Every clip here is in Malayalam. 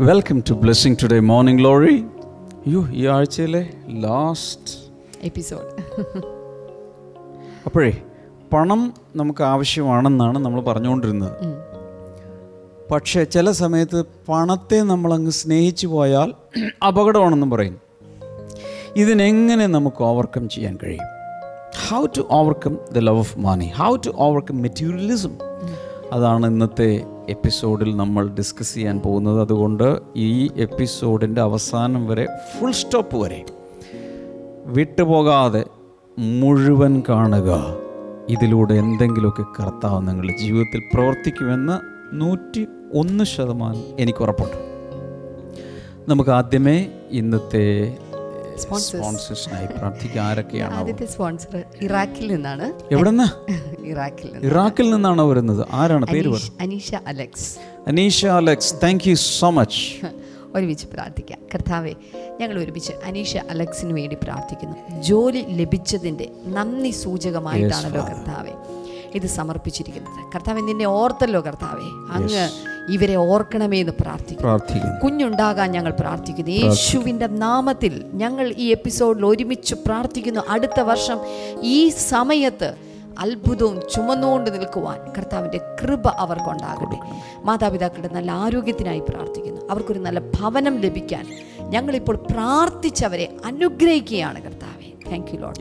Welcome to blessing today morning Laurie you ഈ ആഴ്ചയിലെ ലാസ്റ്റ് എപ്പിസോഡ് അപ്പോഴേ പണം നമുക്ക് ആവശ്യമാണെന്നാണ് നമ്മൾ പറഞ്ഞുകൊണ്ടിരുന്നത്. പക്ഷേ ചില സമയത്ത് പണത്തെ നമ്മളങ്ങ് സ്നേഹിച്ചു പോയാൽ അപകടമാണെന്നും പറയും. ഇതിനെങ്ങനെ നമുക്ക് ഓവർകം ചെയ്യാൻ കഴിയും? How to overcome the love of money how to overcome materialism അതാണ് ഇന്നത്തെ എപ്പിസോഡിൽ നമ്മൾ ഡിസ്കസ് ചെയ്യാൻ പോകുന്നത് അതുകൊണ്ട് ഈ എപ്പിസോഡിന്റെ അവസാനം വരെ ഫുൾ സ്റ്റോപ്പ് വരെ വിട്ടുപോകാതെ മുഴുവൻ കാണുക ഇതിലൂടെ എന്തെങ്കിലുമൊക്കെ കർത്താവ് നിങ്ങളുടെ ജീവിതത്തിൽ പ്രവർത്തിക്കുമെന്ന് നൂറ്റി ഒന്ന് ശതമാനം എനിക്ക് ഉറപ്പുണ്ട് നമുക്ക് ആദ്യമേ ഇന്നത്തെ. സ്പോൺസേഴ്സിനായി പ്രാർത്ഥിക്കുക ആരൊക്കെയാണ് ആദ്യത്തെ സ്പോൺസർ ഇറാഖിൽ നിന്നാണ്. എവിടെന്ന്? ഇറാഖിൽ ഇറാഖിൽ നിന്നാണ് വരുന്നത്? ആരാണ്? പേര് Aneesha Alex. Aneesha Alex thank you so much ഒരുമിച്ച് പ്രാർത്ഥിക്കാം. കർത്താവെ ഞങ്ങൾ ഒരുമിച്ച് അനീഷ അലക്സിന് വേണ്ടി പ്രാർത്ഥിക്കുന്നു. ജോലി ലഭിച്ചതിന്റെ നന്ദി സൂചകമായിട്ടാണല്ലോ കർത്താവെ. ഇത് സമർപ്പിച്ചിരിക്കുന്നത്. കർത്താവ് നിന്നെ ഓർത്തല്ലോ കർത്താവെ. അങ്ങ് ഇവരെ ഓർക്കണമേ എന്ന് പ്രാർത്ഥിക്കുന്നു. കുഞ്ഞുണ്ടാകാൻ ഞങ്ങൾ പ്രാർത്ഥിക്കുന്നു. യേശുവിന്റെ നാമത്തിൽ ഞങ്ങൾ ഈ എപ്പിസോഡിൽ ഒരുമിച്ച് പ്രാർത്ഥിക്കുന്നു. അടുത്ത വർഷം ഈ സമയത്ത് അത്ഭുതവും ചുമന്നുകൊണ്ട് നിൽക്കുവാൻ കർത്താവിന്റെ കൃപ അവർക്കുണ്ടാകട്ടെ മാതാപിതാക്കളുടെ നല്ല ആരോഗ്യത്തിനായി പ്രാർത്ഥിക്കുന്നു. അവർക്കൊരു നല്ല ഭവനം ലഭിക്കാൻ ഞങ്ങളിപ്പോൾ പ്രാർത്ഥിച്ചവരെ അനുഗ്രഹിക്കുകയാണ് കർത്താവെ. താങ്ക് യു ലോഡ്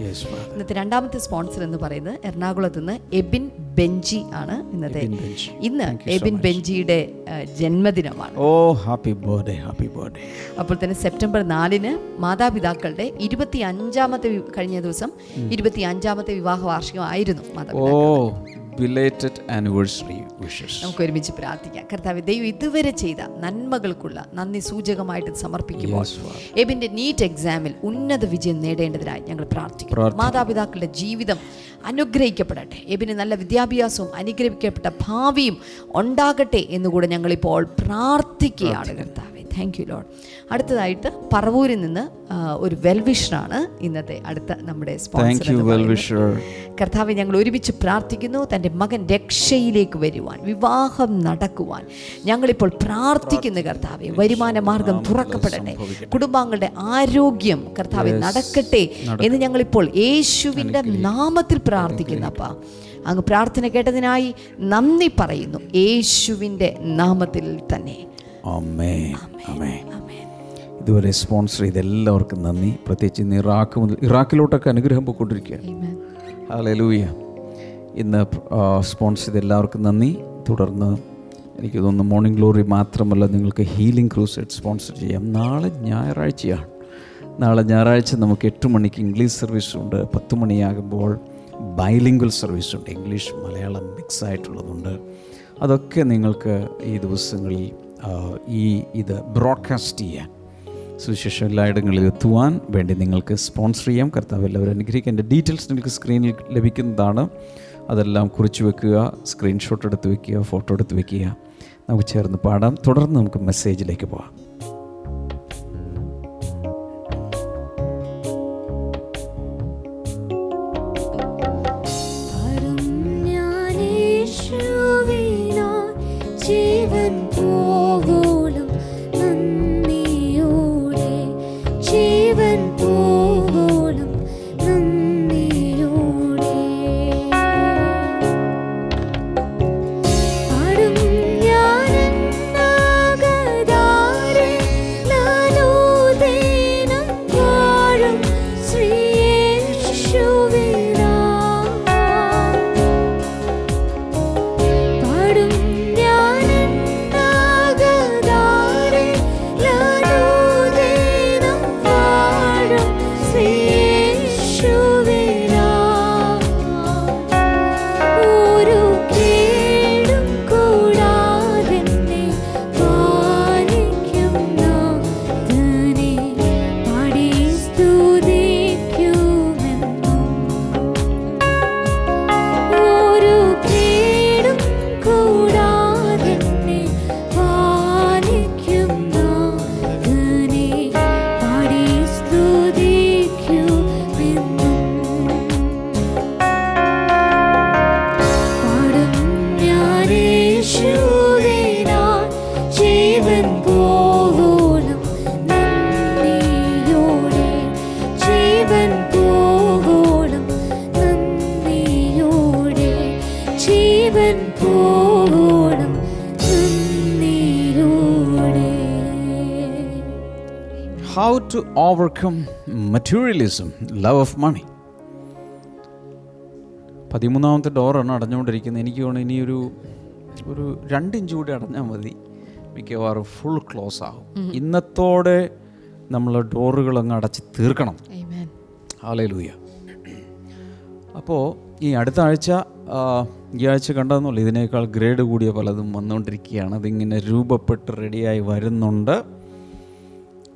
ഇന്നത്തെ രണ്ടാമത്തെ സ്പോൺസർ എന്ന് പറയുന്നത് എറണാകുളത്ത് നിന്ന് എബിൻ ബെഞ്ചി ആണ് ഇന്നത്തെ. ഇന്ന് എബിൻ. ബെഞ്ചിയുടെ ജന്മദിനമാണ്. ഓ ഹാപ്പി ബർത്ത്ഡേ ഹാപ്പി ബർത്ത്ഡേ. അപ്പോൾ തന്നെ സെപ്റ്റംബർ നാലിന് മാതാപിതാക്കളുടെ ഇരുപത്തി അഞ്ചാമത്തെ കഴിഞ്ഞ ദിവസം ഇരുപത്തി അഞ്ചാമത്തെ വിവാഹ വാർഷികമായിരുന്നു മാതാപിതാക്കൾ ബിലേറ്റഡ് ആനിവേഴ്സറി വിഷസ് നമുക്ക് ഒരുമിച്ച് പ്രാർത്ഥിക്കാം. കർത്താവ് ദൈവം ഇതുവരെ ചെയ്ത നന്മകൾക്കുള്ള നന്ദി സൂചകമായിട്ട് സമർപ്പിക്കുമ്പോൾ എബിന്റെ നീറ്റ് എക്സാമിൽ ഉന്നത വിജയം നേടേണ്ടതിനായി ഞങ്ങൾ പ്രാർത്ഥിക്കുന്നു. മാതാപിതാക്കളുടെ ജീവിതം അനുഗ്രഹിക്കപ്പെടട്ടെ. എബിന് നല്ല വിദ്യാഭ്യാസവും അനുഗ്രഹിക്കപ്പെട്ട ഭാവിയും ഉണ്ടാകട്ടെ എന്നുകൂടെ ഞങ്ങളിപ്പോൾ പ്രാർത്ഥിക്കുകയാണ് കർത്താവെ. താങ്ക് യു ലോഡ് അടുത്തതായിട്ട് പറവൂരിൽ നിന്ന് ഒരു വെൽവിഷറാണ് ഇന്നത്തെ അടുത്ത നമ്മുടെ സ്പോൺസർ കർത്താവ് ഞങ്ങൾ ഒരുമിച്ച് പ്രാർത്ഥിക്കുന്നു. തന്റെ മകൻ രക്ഷയിലേക്ക് വരുവാൻ വിവാഹം നടക്കുവാൻ. ഞങ്ങളിപ്പോൾ പ്രാർത്ഥിക്കുന്നു കർത്താവെ വരുമാന മാർഗം തുറക്കപ്പെടട്ടെ. കുടുംബാംഗങ്ങളുടെ ആരോഗ്യം കർത്താവെ നടക്കട്ടെ എന്ന് ഞങ്ങളിപ്പോൾ യേശുവിന്റെ നാമത്തിൽ പ്രാർത്ഥിക്കുന്നപ്പ. അങ്ങ് പ്രാർത്ഥന കേട്ടതിനായി നന്ദി പറയുന്നു. യേശുവിന്റെ നാമത്തിൽ തന്നെ. ഇതുവരെ സ്പോൺസർ ചെയ്ത എല്ലാവർക്കും നന്ദി. പ്രത്യേകിച്ച് ഇന്ന് ഇറാഖ് മുതൽ ഇറാഖിലോട്ടൊക്കെ അനുഗ്രഹം പോയിക്കൊണ്ടിരിക്കുകയാണ്. Amen. ലൂയ ഇന്ന് സ്പോൺസർ ചെയ്ത എല്ലാവർക്കും നന്ദി. തുടർന്ന് എനിക്ക് തോന്നുന്നു മോർണിംഗ് ഗ്ലോറി മാത്രമല്ല നിങ്ങൾക്ക് ഹീലിംഗ് ക്രൂസൈഡ് സ്പോൺസർ ചെയ്യാം. നാളെ ഞായറാഴ്ചയാണ്. നാളെ ഞായറാഴ്ച നമുക്ക് എട്ട് മണിക്ക് ഇംഗ്ലീഷ് സർവീസ് ഉണ്ട്. പത്ത് മണിയാകുമ്പോൾ ബൈലിംഗ്വൽ സർവീസ് ഉണ്ട്. ഇംഗ്ലീഷ് മലയാളം മിക്സ് ആയിട്ടുള്ളതുണ്ട്. അതൊക്കെ നിങ്ങൾക്ക് ഈ ദിവസങ്ങളിൽ ഈ ഇത് ബ്രോഡ്കാസ്റ്റ് ചെയ്യാൻ. സുവിശേഷം എല്ലായിടങ്ങളിൽ എത്തുവാൻ വേണ്ടി നിങ്ങൾക്ക് സ്പോൺസർ ചെയ്യാം. കർത്താവ് എല്ലാവരും അനുഗ്രഹിക്കുക. എന്റെ ഡീറ്റെയിൽസ് നിങ്ങൾക്ക് സ്ക്രീനിൽ ലഭിക്കുന്നതാണ്. അതെല്ലാം കുറിച്ച് വെക്കുക സ്ക്രീൻഷോട്ട് എടുത്ത് വെക്കുക ഫോട്ടോ എടുത്ത് വെക്കുക. നമുക്ക് ചേർന്ന് പാടാം. തുടർന്ന് നമുക്ക് മെസ്സേജിലേക്ക് പോകാം ജീവൻ how to overcome materialism love of money പതിമൂന്നാമത്തെ ഡോറാണ് അടഞ്ഞുകൊണ്ടിരിക്കുന്നത്. എനിക്ക് തോന്നുന്നു ഇനിയൊരു ഒരു രണ്ട് ഇഞ്ച് കൂടി അടഞ്ഞാൽ മതി. മിക്കവാറും ഫുൾ ക്ലോസ് ആകും ഇന്നത്തോടെ നമ്മൾ ഡോറുകൾ അങ്ങ് അടച്ച് തീർക്കണം. Amen. ഹാലൂയ അപ്പോൾ ഈ അടുത്ത ആഴ്ച ഈ ആഴ്ച കണ്ടതെന്നുള്ളൂ ഇതിനേക്കാൾ ഗ്രേഡ് കൂടിയ പലതും വന്നുകൊണ്ടിരിക്കുകയാണ്. അതിങ്ങനെ രൂപപ്പെട്ട് റെഡിയായി വരുന്നുണ്ട്.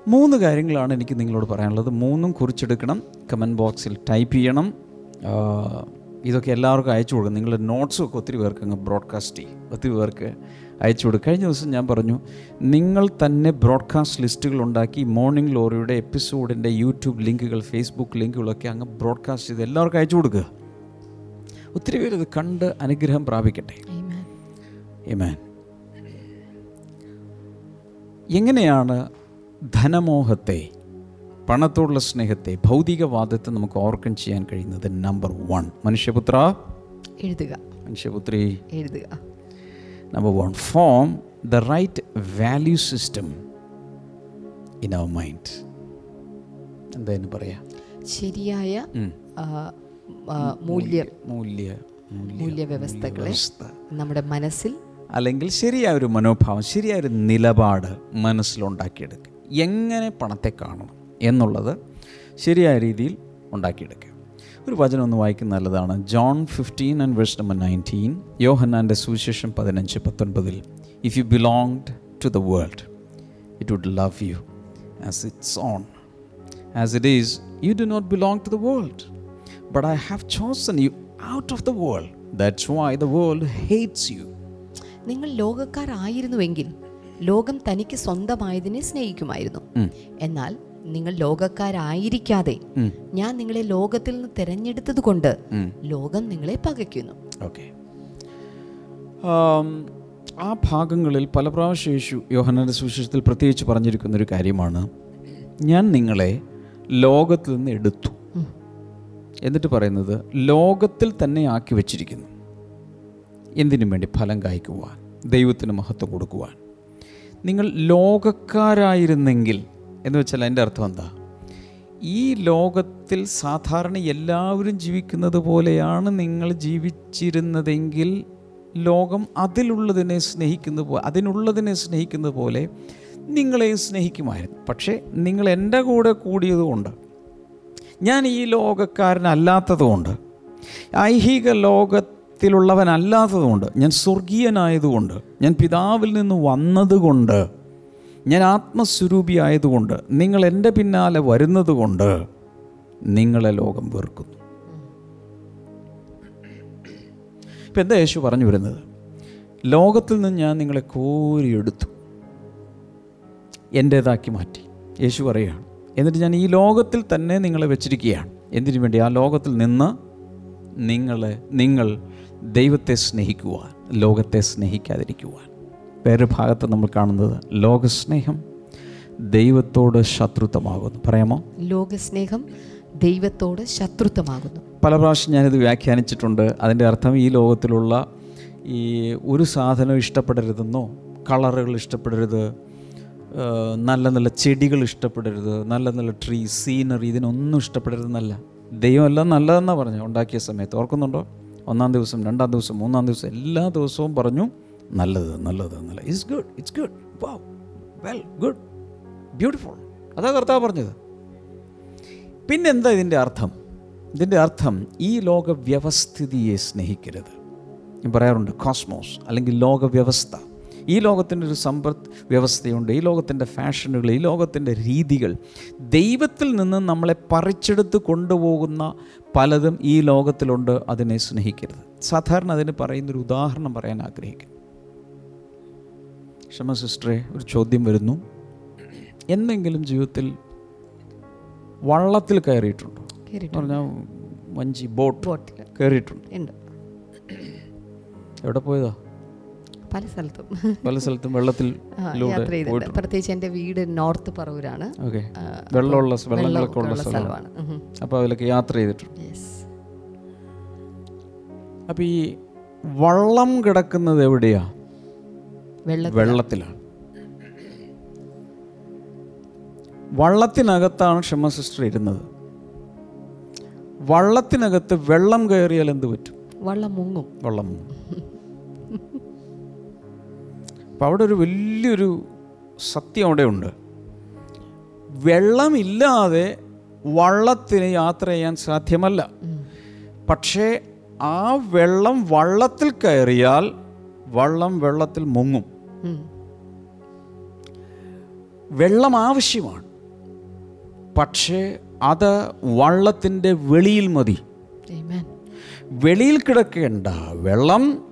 മൂന്ന് കാര്യങ്ങളാണ് എനിക്ക് നിങ്ങളോട് പറയാനുള്ളത്. മൂന്നും കുറിച്ചെടുക്കണം. കമന്റ് ബോക്സിൽ ടൈപ്പ് ചെയ്യണം. ഇതൊക്കെ എല്ലാവർക്കും അയച്ചു കൊടുക്കും നിങ്ങളുടെ നോട്ട്സും ഒക്കെ ഒത്തിരി പേർക്ക് അങ്ങ് ബ്രോഡ്കാസ്റ്റ് ചെയ്യും. ഒത്തിരി പേർക്ക് അയച്ചു കൊടുക്കും. കഴിഞ്ഞ ദിവസം ഞാൻ പറഞ്ഞു നിങ്ങൾ തന്നെ ബ്രോഡ്കാസ്റ്റ് ലിസ്റ്റുകൾ ഉണ്ടാക്കി മോർണിംഗ് ലോറിയുടെ എപ്പിസോഡിന്റെ യൂട്യൂബ് ലിങ്കുകൾ ഫേസ്ബുക്ക് ലിങ്കുകളൊക്കെ അങ്ങ് ബ്രോഡ്കാസ്റ്റ് ചെയ്ത് എല്ലാവർക്കും അയച്ചു കൊടുക്കുക ഒത്തിരി പേര് ഇത് കണ്ട് അനുഗ്രഹം പ്രാപിക്കട്ടെ. എങ്ങനെയാണ് ധനമോഹത്തെ പണത്തോടുള്ള സ്നേഹത്തെ ഭൗതികവാദത്തെ നമുക്ക് ഓർക്കം ചെയ്യാൻ കഴിയുന്നത് നമ്പർ വൺ മനുഷ്യപുത്ര? എഴുതുക. മനുഷ്യപുത്രി? എഴുതുക. Number one from the right value system in our mind എന്തായാലും പറയാ? ശരിയായ മൂല്യ. മൂല്യ മൂല്യ മൂല്യവ്യവസ്ഥകളെ നമ്മുടെ മനസ്സിൽ അല്ലെങ്കിൽ ശരിയായ ഒരു മനോഭാവം ശരിയായ ഒരു നിലപാട് മനസ്സിലുണ്ടാക്കിയെടുക്കുക. എങ്ങനെ പണത്തെ കാണണം എന്നുള്ളത് ശരിയായ രീതിയിൽ ഉണ്ടാക്കിയെടുക്കുക ഒരു വചനം ഒന്ന് വായിക്കുന്ന നല്ലതാണ്. John fifteen and verse number nineteen. യോഹന്നാന്റെ സുവിശേഷം പതിനഞ്ച് പത്തൊൻപതിൽ if you belonged to the world it would love you as its own as it is you do not belong to the world but I have chosen you out of the world that's why the world hates you നിങ്ങൾ ലോകക്കാരായിരുന്നുവെങ്കിൽ ലോകം തനിക്ക് സ്വന്തമായതിനെ സ്നേഹിക്കുമായിരുന്നു. എന്നാൽ നിങ്ങൾ ലോകക്കാരായിരിക്കാതെ ഞാൻ നിങ്ങളെ ലോകത്തിൽ നിന്ന് തിരഞ്ഞെടുത്തത് കൊണ്ട് ലോകം നിങ്ങളെ പകയ്ക്കുന്നു. ഓക്കെ. ആ ഭാഗങ്ങളിൽ പല പ്രാവശ്യം യേശു യോഹനന്റെ സുവിശേഷത്തിൽ പ്രത്യേകിച്ച് പറഞ്ഞിരിക്കുന്ന ഒരു കാര്യമാണ്. ഞാൻ നിങ്ങളെ ലോകത്തിൽ നിന്ന് എടുത്തു. എന്നിട്ട് പറയുന്നത് ലോകത്തിൽ തന്നെ ആക്കി വെച്ചിരിക്കുന്നു. എന്തിനു വേണ്ടി ഫലം കായ്ക്കുവാൻ ദൈവത്തിന് മഹത്വം കൊടുക്കുവാൻ? നിങ്ങൾ ലോകക്കാരായിരുന്നെങ്കിൽ എന്ന് വെച്ചാൽ അതിന്റെ അർത്ഥം എന്താ? ഈ ലോകത്തിൽ സാധാരണ എല്ലാവരും ജീവിക്കുന്നത് പോലെയാണ് നിങ്ങൾ ജീവിച്ചിരുന്നതെങ്കിൽ ലോകം അതിലുള്ളതിനെ സ്നേഹിക്കുന്ന പോലെ അതിനുള്ളതിനെ സ്നേഹിക്കുന്നത് പോലെ നിങ്ങളെയും സ്നേഹിക്കുമായിരുന്നു. പക്ഷേ നിങ്ങൾ എന്റെ കൂടെ കൂടിയതുകൊണ്ട് ഞാൻ ഈ ലോകക്കാരനല്ലാത്തതുകൊണ്ട് ഐഹിക ലോകത്തിലുള്ളവനല്ലാത്തതുകൊണ്ട് ഞാൻ സ്വർഗീയനായതുകൊണ്ട് ഞാൻ പിതാവിൽ നിന്ന് വന്നതുകൊണ്ട് ഞാൻ ആത്മസ്വരൂപി ആയതുകൊണ്ട് നിങ്ങൾ എന്റെ പിന്നാലെ വരുന്നതുകൊണ്ട് നിങ്ങളെ ലോകം വെറുക്കുന്നു. ഇപ്പം എന്താ യേശു പറഞ്ഞു വരുന്നത്? ലോകത്തിൽ നിന്ന് ഞാൻ നിങ്ങളെ കോരിയെടുത്തു. എന്റേതാക്കി മാറ്റി. യേശു പറയുകയാണ് എന്നിട്ട് ഞാൻ ഈ ലോകത്തിൽ തന്നെ നിങ്ങളെ വെച്ചിരിക്കുകയാണ്. എന്തിനു വേണ്ടി? ആ ലോകത്തിൽ നിന്ന് നിങ്ങളെ നിങ്ങൾ ദൈവത്തെ സ്നേഹിക്കുവാൻ ലോകത്തെ സ്നേഹിക്കാതിരിക്കുവാൻ. വേറൊരു ഭാഗത്ത് നമ്മൾ കാണുന്നത് ലോകസ്നേഹം ദൈവത്തോട് ശത്രുത്വമാകുന്നു. പറയാമോ? ലോകസ്നേഹം ദൈവത്തോട് ശത്രുത്വമാകുന്നു. പല പ്രാവശ്യം ഞാനിത് വ്യാഖ്യാനിച്ചിട്ടുണ്ട്. അതിന്റെ അർത്ഥം ഈ ലോകത്തിലുള്ള ഈ ഒരു സാധനം ഇഷ്ടപ്പെടരുതെന്നോ കളറുകൾ ഇഷ്ടപ്പെടരുത് നല്ല നല്ല ചെടികൾ ഇഷ്ടപ്പെടരുത് നല്ല നല്ല ട്രീ സീനറി ഇതിനൊന്നും ഇഷ്ടപ്പെടരുതെന്നല്ല. ദൈവമെല്ലാം നല്ലതെന്നാണ് പറഞ്ഞു ഉണ്ടാക്കിയ സമയത്ത്. ഓർക്കുന്നുണ്ടോ? ഒന്നാം ദിവസം രണ്ടാം ദിവസം മൂന്നാം ദിവസം എല്ലാ ദിവസവും പറഞ്ഞു നല്ലത് നല്ലത് നല്ലത്. It's good it's good well good beautiful അതാ കർത്താവ് പറഞ്ഞത്. പിന്നെന്താ ഇതിന്റെ അർത്ഥം? ഇതിന്റെ അർത്ഥം ഈ ലോകവ്യവസ്ഥിതിയെ സ്നേഹിക്കരുത്. ഞാൻ പറയാറുണ്ട് കോസ്മോസ് അല്ലെങ്കിൽ ലോക വ്യവസ്ഥ ഈ ലോകത്തിന്റെ ഒരു സമ്പദ് വ്യവസ്ഥയുണ്ട് ഈ ലോകത്തിന്റെ ഫാഷനുകൾ ഈ ലോകത്തിന്റെ രീതികൾ. ദൈവത്തിൽ നിന്ന് നമ്മളെ പറിച്ചെടുത്ത് കൊണ്ടുപോകുന്ന പലതും ഈ ലോകത്തിലുണ്ട് അതിനെ സ്നേഹിക്കരുത്. സാധാരണ അതിന് പറയുന്നൊരു ഉദാഹരണം പറയാൻ ആഗ്രഹിക്കുന്നു. ക്ഷമ സിസ്റ്ററെ ഒരു ചോദ്യം വരുന്നു. എന്തെങ്കിലും ജീവിതത്തിൽ വള്ളത്തിൽ കയറിയിട്ടുണ്ടോ? പറഞ്ഞാൽ വഞ്ചി ബോട്ട് ബോട്ടിൽ. കയറിയിട്ടുണ്ട് എവിടെ പോയതാ? പല സ്ഥലത്തും. പല സ്ഥലത്തും വെള്ളത്തിൽ യാത്ര ചെയ്തിട്ടുണ്ട് പ്രത്യേകിച്ച് എന്റെ വീട് നോർത്ത് പറവൂരാണ്. വെള്ളമുള്ള വെള്ളങ്ങളൊക്കെ ഉള്ള സ്ഥലമാണ്. അപ്പോൾ അതിലൊക്കെ യാത്ര ചെയ്തിട്ടുണ്ട്. അപ്പോൾ ഈ വള്ളം കിടക്കുന്നത് എവിടെയാ? വെള്ളത്തിലാണ്. വള്ളത്തിനകത്താണ് ക്ഷമ സിസ്റ്റർ ഇരുന്നത്. വള്ളത്തിനകത്ത് വെള്ളം കയറിയാൽ എന്ത് പറ്റും? വള്ളം മുങ്ങും. വള്ളം മുങ്ങും. അപ്പം അവിടെ ഒരു വലിയൊരു സത്യം അവിടെ ഉണ്ട്. വെള്ളമില്ലാതെ വള്ളത്തിന് യാത്ര ചെയ്യാൻ സാധ്യമല്ല. പക്ഷേ ആ വെള്ളം വള്ളത്തിൽ കയറിയാൽ വള്ളം വെള്ളത്തിൽ മുങ്ങും. വെള്ളം ആവശ്യമാണ്. പക്ഷേ അത് വള്ളത്തിന്റെ വെളിയിൽ മതി. വെളിയിൽ കിടക്കേണ്ട വെള്ളം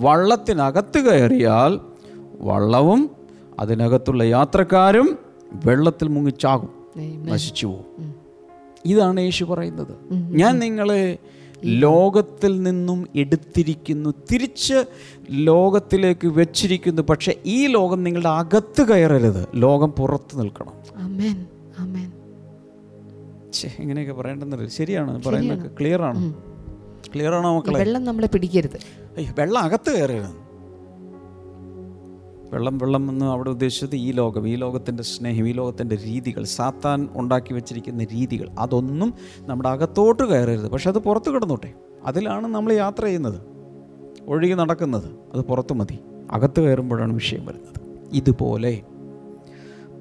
വള്ളത്തിനകത്ത് കയറിയാൽ വള്ളവും അതിനകത്തുള്ള യാത്രക്കാരും വെള്ളത്തിൽ മുങ്ങിച്ചാകും. നശിച്ചു പോകും. ഇതാണ് യേശു പറയുന്നത്. ഞാൻ നിങ്ങളെ ലോകത്തിൽ നിന്നും എടുത്തിരിക്കുന്നു തിരിച്ച് ലോകത്തിലേക്ക് വെച്ചിരിക്കുന്നു പക്ഷെ ഈ ലോകം നിങ്ങളുടെ അകത്ത് കയറരുത്. ലോകം പുറത്ത് നിൽക്കണം. Amen. Amen. ഛേ എങ്ങനെയൊക്കെ പറയേണ്ടെന്നറിയില്ല ശരിയാണ് പറയുന്നത് ക്ലിയർ ആണ്. ക്ലിയർ ആണോ മക്കളെ? വെള്ളം നമ്മളെ പിടിക്കരുത്. വെള്ളം അകത്ത് കയറരുത്. വെള്ളം വെള്ളം എന്ന് അവിടെ ഉദ്ദേശിച്ചത് ഈ ലോകം ഈ ലോകത്തിന്റെ സ്നേഹം ഈ ലോകത്തിന്റെ രീതികൾ സാത്താൻ ഉണ്ടാക്കി വെച്ചിരിക്കുന്ന രീതികൾ അതൊന്നും നമ്മുടെ അകത്തോട്ട് കയറരുത്. പക്ഷെ അത് പുറത്ത് കിടന്നോട്ടെ. അതിലാണ് നമ്മൾ യാത്ര ചെയ്യുന്നത്. ഒഴുകി നടക്കുന്നത്. അത് പുറത്ത് മതി. അകത്ത് കയറുമ്പോഴാണ് വിഷയം വരുന്നത്. ഇതുപോലെ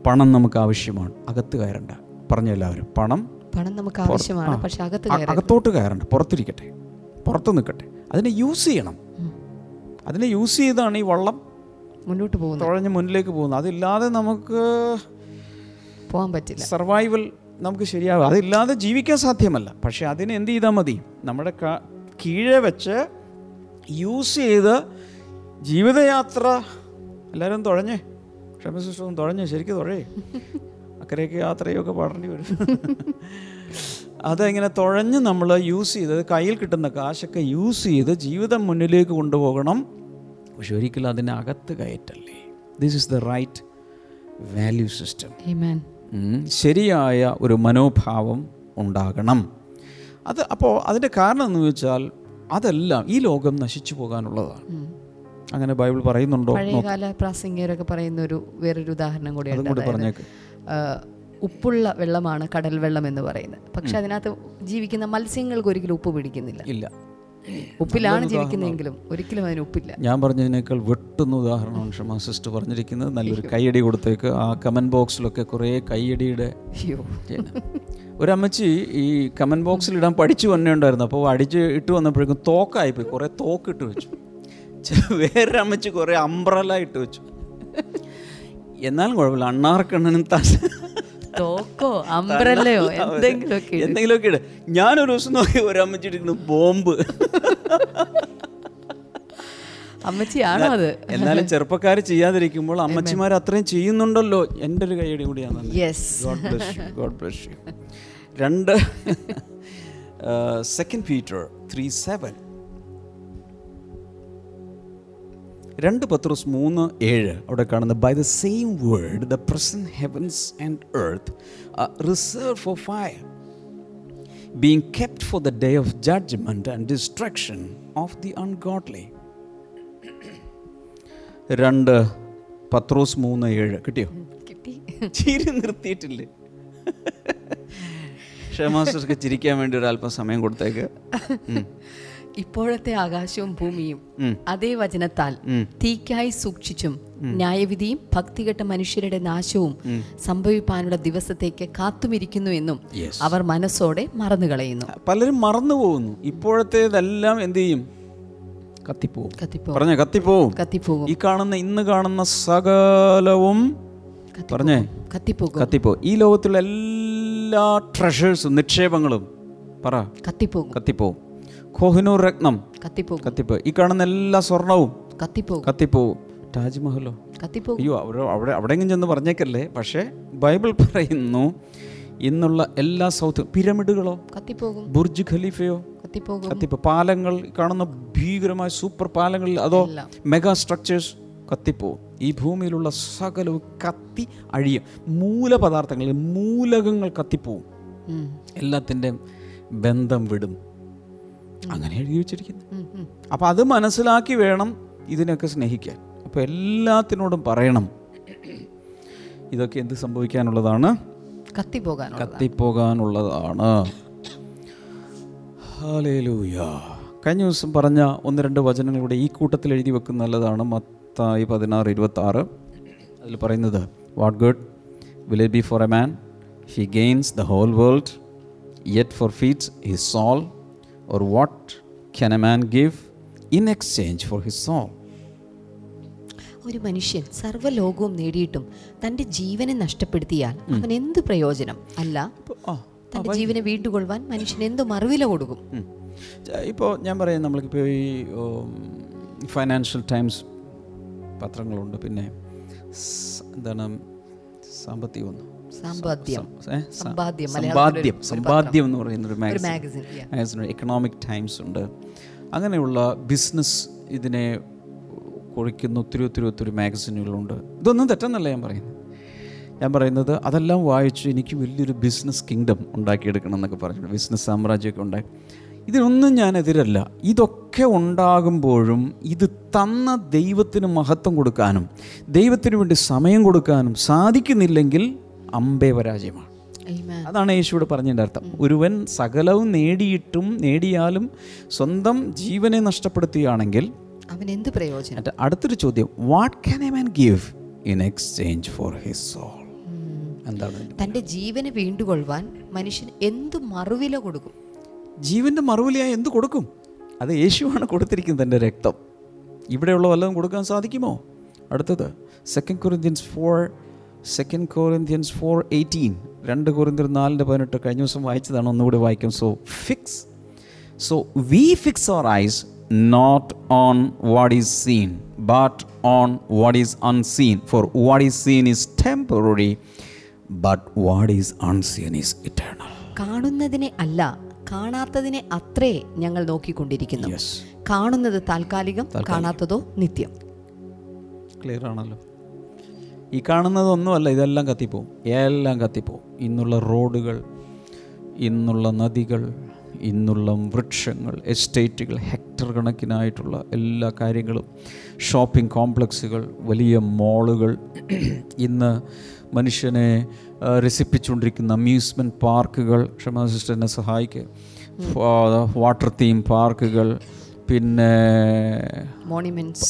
പണം നമുക്ക് ആവശ്യമാണ്. അകത്ത് കയറണ്ട. പറഞ്ഞു എല്ലാവരും പണം പണം നമുക്ക് ആവശ്യമാണ്. പക്ഷെ അകത്ത് അകത്തോട്ട് കയറണ്ട. പുറത്തിരിക്കട്ടെ. പുറത്ത് നിൽക്കട്ടെ. അതിനെ യൂസ് ചെയ്യണം. അതിനെ യൂസ് ചെയ്താണ് ഈ വള്ളം മുന്നോട്ട് പോകുന്നു തുഴഞ്ഞ് മുന്നിലേക്ക് പോകുന്നു. അതില്ലാതെ നമുക്ക് പോകാൻ പറ്റില്ല. സർവൈവൽ നമുക്ക് ശരിയാവും. അതില്ലാതെ ജീവിക്കാൻ സാധ്യമല്ല. പക്ഷെ അതിന് എന്ത് ചെയ്താൽ മതി? നമ്മുടെ കീഴെ വെച്ച് യൂസ് ചെയ്ത് ജീവിതയാത്ര എല്ലാവരും തുഴഞ്ഞേ. ക്ഷമസിഷ്ടം തുഴഞ്ഞേ. ശരിക്കും തുഴയേ. അക്കരയ്ക്ക് യാത്രയൊക്കെ പാടേണ്ടി വരും. അതെങ്ങനെ തുഴഞ്ഞ് നമ്മൾ യൂസ് ചെയ്ത് കയ്യിൽ കിട്ടുന്ന കാശൊക്കെ യൂസ് ചെയ്ത് ജീവിതം മുന്നിലേക്ക് കൊണ്ടുപോകണം. പക്ഷെ ഒരിക്കലും അതിനകത്ത് കയറ്റല്ലേ? This is the right value system Amen. ശരിയായ ഒരു മനോഭാവം ഉണ്ടാകണം. അത് അപ്പോൾ അതിന്റെ കാരണം എന്ന് വെച്ചാൽ അതെല്ലാം ഈ ലോകം നശിച്ചു പോകാനുള്ളതാണ്. അങ്ങനെ ബൈബിൾ പറയുന്നുണ്ടോ? പഴയകാല പ്രാസംഗികരൊക്കെ പറയുന്ന ഒരു വേറൊരു ഉദാഹരണം കൂടിയാണ് കൂടി അതായത്, പറഞ്ഞേക്ക്. ഉപ്പുള്ള വെള്ളമാണ് കടൽ വെള്ളം എന്ന് പറയുന്നത്. പക്ഷെ അതിനകത്ത് ജീവിക്കുന്ന മത്സ്യങ്ങൾക്ക് ഒരിക്കലും ഉപ്പ് പിടിക്കുന്നില്ല. ഇല്ല. ഉപ്പിലാണ് ജീവിക്കുന്നതെങ്കിലും ഒരിക്കലും അതിന് ഉപ്പില്ല. ഞാൻ പറഞ്ഞതിനേക്കാൾ വെട്ടുന്ന ഉദാഹരണമാണ് ക്ഷമ സിസ്റ്റർ പറഞ്ഞിരിക്കുന്നത്. നല്ലൊരു കൈയടി കൊടുത്തേക്ക്. ആ കമന്റ് ബോക്സിലൊക്കെ കുറേ കൈയടിയുടെ അയ്യോ. അമ്മച്ചി ഒരമ്മച്ചി ഈ കമന്റ് ബോക്സിൽ ഇടാൻ പഠിച്ചു വന്നേ ഉണ്ടായിരുന്നു. അപ്പോൾ അടിച്ച് ഇട്ട് വന്നപ്പോഴേക്കും തോക്കായിപ്പോയി കുറേ തോക്ക് ഇട്ട് വെച്ചു. വേറൊരു അമ്മച്ചി കുറേ അമ്പ്രല ഇട്ട് വെച്ചു. എന്നാലും കുഴപ്പമില്ല. അണ്ണാർക്കണ്ണനും താൻ തോക്കോ അമ്പ്രല്ലയോ എന്തെങ്കിലുമൊക്കെ. എന്തെങ്കിലുമൊക്കെ ഇട്. ഞാനൊരു ദിവസം നോക്കി ഒരു അമ്മച്ചി ഇരിക്കുന്നു ബോംബ്. അമ്മച്ചിയാണോ അത്? എന്നാലും ചെറുപ്പക്കാർ ചെയ്യാതിരിക്കുമ്പോൾ അമ്മച്ചിമാർ അത്രയും ചെയ്യുന്നുണ്ടല്ലോ എന്റെ ഒരു കൈയടി കൂടിയാണ്. രണ്ട് സെക്കൻഡ് പീറ്റർ ത്രീ സെവൻ രണ്ട് പത്രോസ് മൂന്ന് ഏഴ് അവിടെ കാണുന്ന by the same word the present heavens and earth reserve for fire being kept for the day of judgment and destruction of the ungodly രണ്ട് പത്രോസ് മൂന്ന് ഏഴ്. കിട്ടിയോ? കിട്ടി. ചിരി നിർത്തിയിട്ടില്ലേ? ക്ഷമാസ്റ്റർക്ക് ചിരിക്കാൻ വേണ്ടി ഒരു അല്പം സമയം കൊടുത്തേക്ക്. ഇപ്പോഴത്തെ ആകാശവും ഭൂമിയും അതേ വചനത്താൽ. തീക്കായി സൂക്ഷിച്ചും ന്യായവിധിയും ഭക്തികെട്ട മനുഷ്യരുടെ നാശവും സംഭവിപ്പാനുള്ള ദിവസത്തേക്ക് കാത്തുമിരിക്കുന്നു എന്നും അവർ മനസ്സോടെ മറന്നു കളയുന്നു. പലരും മറന്നു പോകുന്നു. ഇപ്പോഴത്തേതെല്ലാം എന്ത് ചെയ്യും? കത്തിപ്പോവും. കത്തിപ്പോ പറഞ്ഞേ കത്തിപ്പോവും. ഈ കാണുന്ന ഇന്ന് കാണുന്ന സകലവും പറഞ്ഞേ? കത്തിപ്പോകും. കത്തിപ്പോ ഈ ലോകത്തിലുള്ള എല്ലാ ട്രഷേഴ്സും നിക്ഷേപങ്ങളും പറ. കത്തിപ്പോകും. കത്തിപ്പോവും കോഹിനൂർ രത്നം. കത്തിപ്പോകും. കത്തിപ്പോ. ഈ കാണുന്ന എല്ലാ സ്വർണവും കത്തിപ്പോകും. കത്തിപ്പോ താജ്മഹലോ? കത്തിപ്പോകും. അയ്യോ അവിടെ അവിടെ അവിടെയെങ്കിലും ചെന്ന് പറഞ്ഞേക്കല്ലേ? പക്ഷേ ബൈബിൾ പറയുന്നു ഇന്നുള്ള എല്ലാ സൗത്ത് പിരമിഡുകളോ? കത്തിപ്പോകും. ബുർജ് ഖലീഫയോ? കത്തിപ്പോകും. കത്തിപ്പോ. പാലങ്ങൾ കാണുന്ന ഭീകരമായ സൂപ്പർ പാലങ്ങളിൽ അതോ. Mega structures? കത്തിപ്പോവും ഈ ഭൂമിയിലുള്ള സകലവും കത്തി അഴിയും. മൂലപദാർത്ഥങ്ങൾ മൂലകങ്ങൾ കത്തിപ്പോവും. എല്ലാത്തിന്റെയും ബന്ധം വിടും. അങ്ങനെ എഴുതി വെച്ചിരിക്കുന്നു. ഉം. അത് മനസ്സിലാക്കി വേണം ഇതിനൊക്കെ സ്നേഹിക്കാൻ. അപ്പോൾ എല്ലാത്തിനോടും പറയണം. ഇതൊക്കെ എന്ത് സംഭവിക്കാനുള്ളതാണ്? കത്തിപ്പോകാൻ കത്തിപ്പോകാനുള്ളതാണ്. കഴിഞ്ഞ ദിവസം പറഞ്ഞ ഒന്ന് രണ്ട് വചനങ്ങളുടെ ഈ കൂട്ടത്തിൽ എഴുതി വെക്കുന്ന നല്ലതാണ്. മത്തായി പതിനാറ് ഇരുപത്തി ആറ് അതിൽ പറയുന്നത് what good will it be for a man he gains the whole world yet forfeits his soul or what can a man give in exchange for his soul ഒരു മനുഷ്യൻ സർവലോകവും നേടിയിട്ടും തന്റെ ജീവനെ നഷ്ടപ്പെടുത്തിയാൽ അവൻ എന്ത് പ്രയോജനം? അല്ല തന്റെ ജീവനെ വീണ്ടുകൊള്ളുവാൻ മനുഷ്യൻ എന്ത് മറുവില കൊടുക്കും? ഇപ്പോൾ ഞാൻ പറയാം നമ്മൾക്കിപ്പോൾ ഈ ഫൈനാൻഷ്യൽ ടൈംസ് പത്രങ്ങളുണ്ട് പിന്നെ എന്താണ് സാമ്പത്തികമൊന്നും സാമ്പാദ്യം. സമ്പാദ്യം, എന്ന് പറയുന്ന ഒരു മാഗസിൻ എക്കണോമിക് ടൈംസ് ഉണ്ട്. അങ്ങനെയുള്ള ബിസിനസ് ഇതിനെ കുറിക്കുന്ന ഒത്തിരി ഒത്തിരി ഒത്തിരി മാഗസിനുകളുണ്ട് ഇതൊന്നും തെറ്റെന്നല്ല ഞാൻ പറയുന്നത്. ഞാൻ പറയുന്നത് അതെല്ലാം വായിച്ച് എനിക്ക് വലിയൊരു ബിസിനസ് കിങ്ഡം ഉണ്ടാക്കിയെടുക്കണം എന്നൊക്കെ പറഞ്ഞിട്ടുണ്ട്. ബിസിനസ് സാമ്രാജ്യമൊക്കെ ഉണ്ടാക്കി. ഇതിനൊന്നും ഞാൻ എതിരല്ല. ഇതൊക്കെ ഉണ്ടാകുമ്പോഴും ഇത് തന്ന ദൈവത്തിന് മഹത്വം കൊടുക്കാനും ദൈവത്തിന് വേണ്ടി സമയം കൊടുക്കാനും സാധിക്കുന്നില്ലെങ്കിൽ അമ്പേ പരാജയമാണ് അതാണ് യേശുവിടെ പറഞ്ഞതിന്റെ അർത്ഥം. ഒരുവൻ സകലവും നേടിയിട്ടും നേടിയാലും സ്വന്തം ജീവനെ നഷ്ടപ്പെടുത്തുകയാണെങ്കിൽ അവൻ എന്ത് പ്രയോജനം അടുത്തൊരു ചോദ്യം what can a man give in exchange for his soul എന്താണ്? തന്റെ ജീവനെ വീണ്ടുകൊള്ളുവാൻ മനുഷ്യൻ എന്ത് മറുവില കൊടുക്കും? ജീവന്റെ മറുവിലയായി എന്ത് കൊടുക്കും? അത് യേശുവാണ് കൊടുത്തിരിക്കുന്നത് തന്റെ രക്തം. ഇവിടെയുള്ള വല്ലതും കൊടുക്കാൻ സാധിക്കുമോ? അടുത്തത് second Corinthians four second Corinthians four eighteen രണ്ട് കോറിന്ത്യർ നാലിന്റെ പതിനെട്ട് കഴിഞ്ഞ ദിവസം വായിച്ചതാണ് ഒന്നുകൂടി വായിക്കും. So fix so we fix our eyes not on what is seen but on what is unseen for what is seen is temporary but what is unseen is eternal കാണുന്നതിനെ അല്ല കാണാത്തതിനെ അത്രേ ഞങ്ങൾ നോക്കിക്കൊണ്ടിരിക്കുന്നു. കാണുന്നത് താൽക്കാലികം കാണാത്തതോ നിത്യം. ക്ലിയർ ആണല്ലോ. ഈ കാണുന്നതൊന്നുമല്ല ഇതെല്ലാം കത്തിപ്പോവും. എല്ലാം കത്തിപ്പോവും. ഇന്നുള്ള റോഡുകൾ ഇന്നുള്ള നദികൾ ഇന്നുള്ള വൃക്ഷങ്ങൾ എസ്റ്റേറ്റുകൾ ഹെക്ടർ കണക്കിനായിട്ടുള്ള എല്ലാ കാര്യങ്ങളും ഷോപ്പിംഗ് കോംപ്ലക്സുകൾ വലിയ മോളുകൾ. ഇന്ന് മനുഷ്യനെ രസിപ്പിച്ചുകൊണ്ടിരിക്കുന്ന അമ്യൂസ്മെന്റ് പാർക്കുകൾ ക്ഷമ സിസ്റ്ററിനെ സഹായിക്കുക വാട്ടർ തീം പാർക്കുകൾ പിന്നെ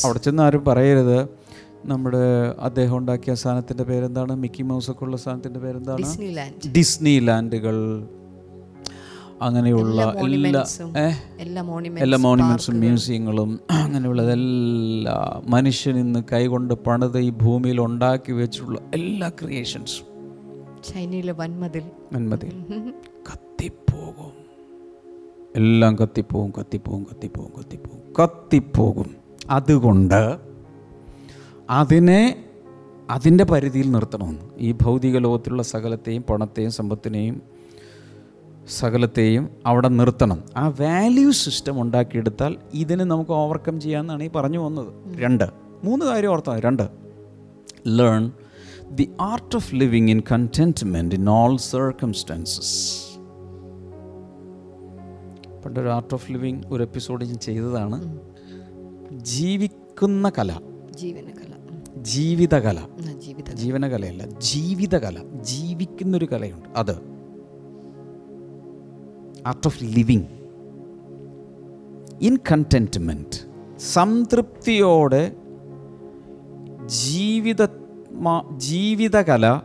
അവിടെ ചെന്ന് ആരും പറയരുത്. നമ്മുടെ അദ്ദേഹം ഉണ്ടാക്കിയ സാധനത്തിന്റെ പേരെന്താണ്? മിക്കി മൗസ് ഒക്കെ ഉള്ള സാധനത്തിന്റെ പേരെന്താണ്? ഡിസ്നി ലാൻഡ് ഡിസ്നി ലാൻഡുകൾ അങ്ങനെയുള്ള എല്ലാ മോണിമെന്റ്സും മ്യൂസിയങ്ങളും എല്ലാ എല്ലാ മ്യൂസിയങ്ങളും അങ്ങനെയുള്ളതെല്ലാം മനുഷ്യൻ ഇന്ന് കൈകൊണ്ട് പണിത് ഈ ഭൂമിയിൽ ഉണ്ടാക്കി വെച്ചുള്ള എല്ലാ ക്രിയേഷൻസും ചൈനയിലെ വൻമതിൽ. നന്മതിൽ കത്തിപ്പോകും. എല്ലാം കത്തിപ്പോകും കത്തിപ്പോകും കത്തിപ്പോകും കത്തിപ്പോകും കത്തിപ്പോകും. അതുകൊണ്ട് അതിനെ അതിന്റെ പരിധിയിൽ നിർത്തണമെന്ന്. ഈ ഭൗതിക ലോകത്തിലുള്ള സകലത്തെയും പണത്തെയും സമ്പത്തിനെയും സകലത്തെയും അവിടെ നിർത്തണം. ആ വാല്യൂ സിസ്റ്റം ഉണ്ടാക്കിയെടുത്താൽ ഇതിനെ നമുക്ക് ഓവർകം ചെയ്യാമെന്നാണ് ഈ പറഞ്ഞു വന്നത് രണ്ട്. മൂന്ന് കാര്യം ഓർത്താൽ രണ്ട്. Learn the art of living in contentment in all circumstances പണ്ടൊരു ആർട്ട് ഓഫ് ലിവിങ് ഒരു എപ്പിസോഡ് ഞാൻ ചെയ്തതാണ്. ജീവിക്കുന്ന കല. ജീവനകല ഉം. ജീവിതകല. ജീവനകലയല്ല ജീവിതകല. ജീവിക്കുന്നൊരു കലയുണ്ട്. അത് art of living in contentment സംതൃപ്തിയോടെ ജീവിത ജീവിതകല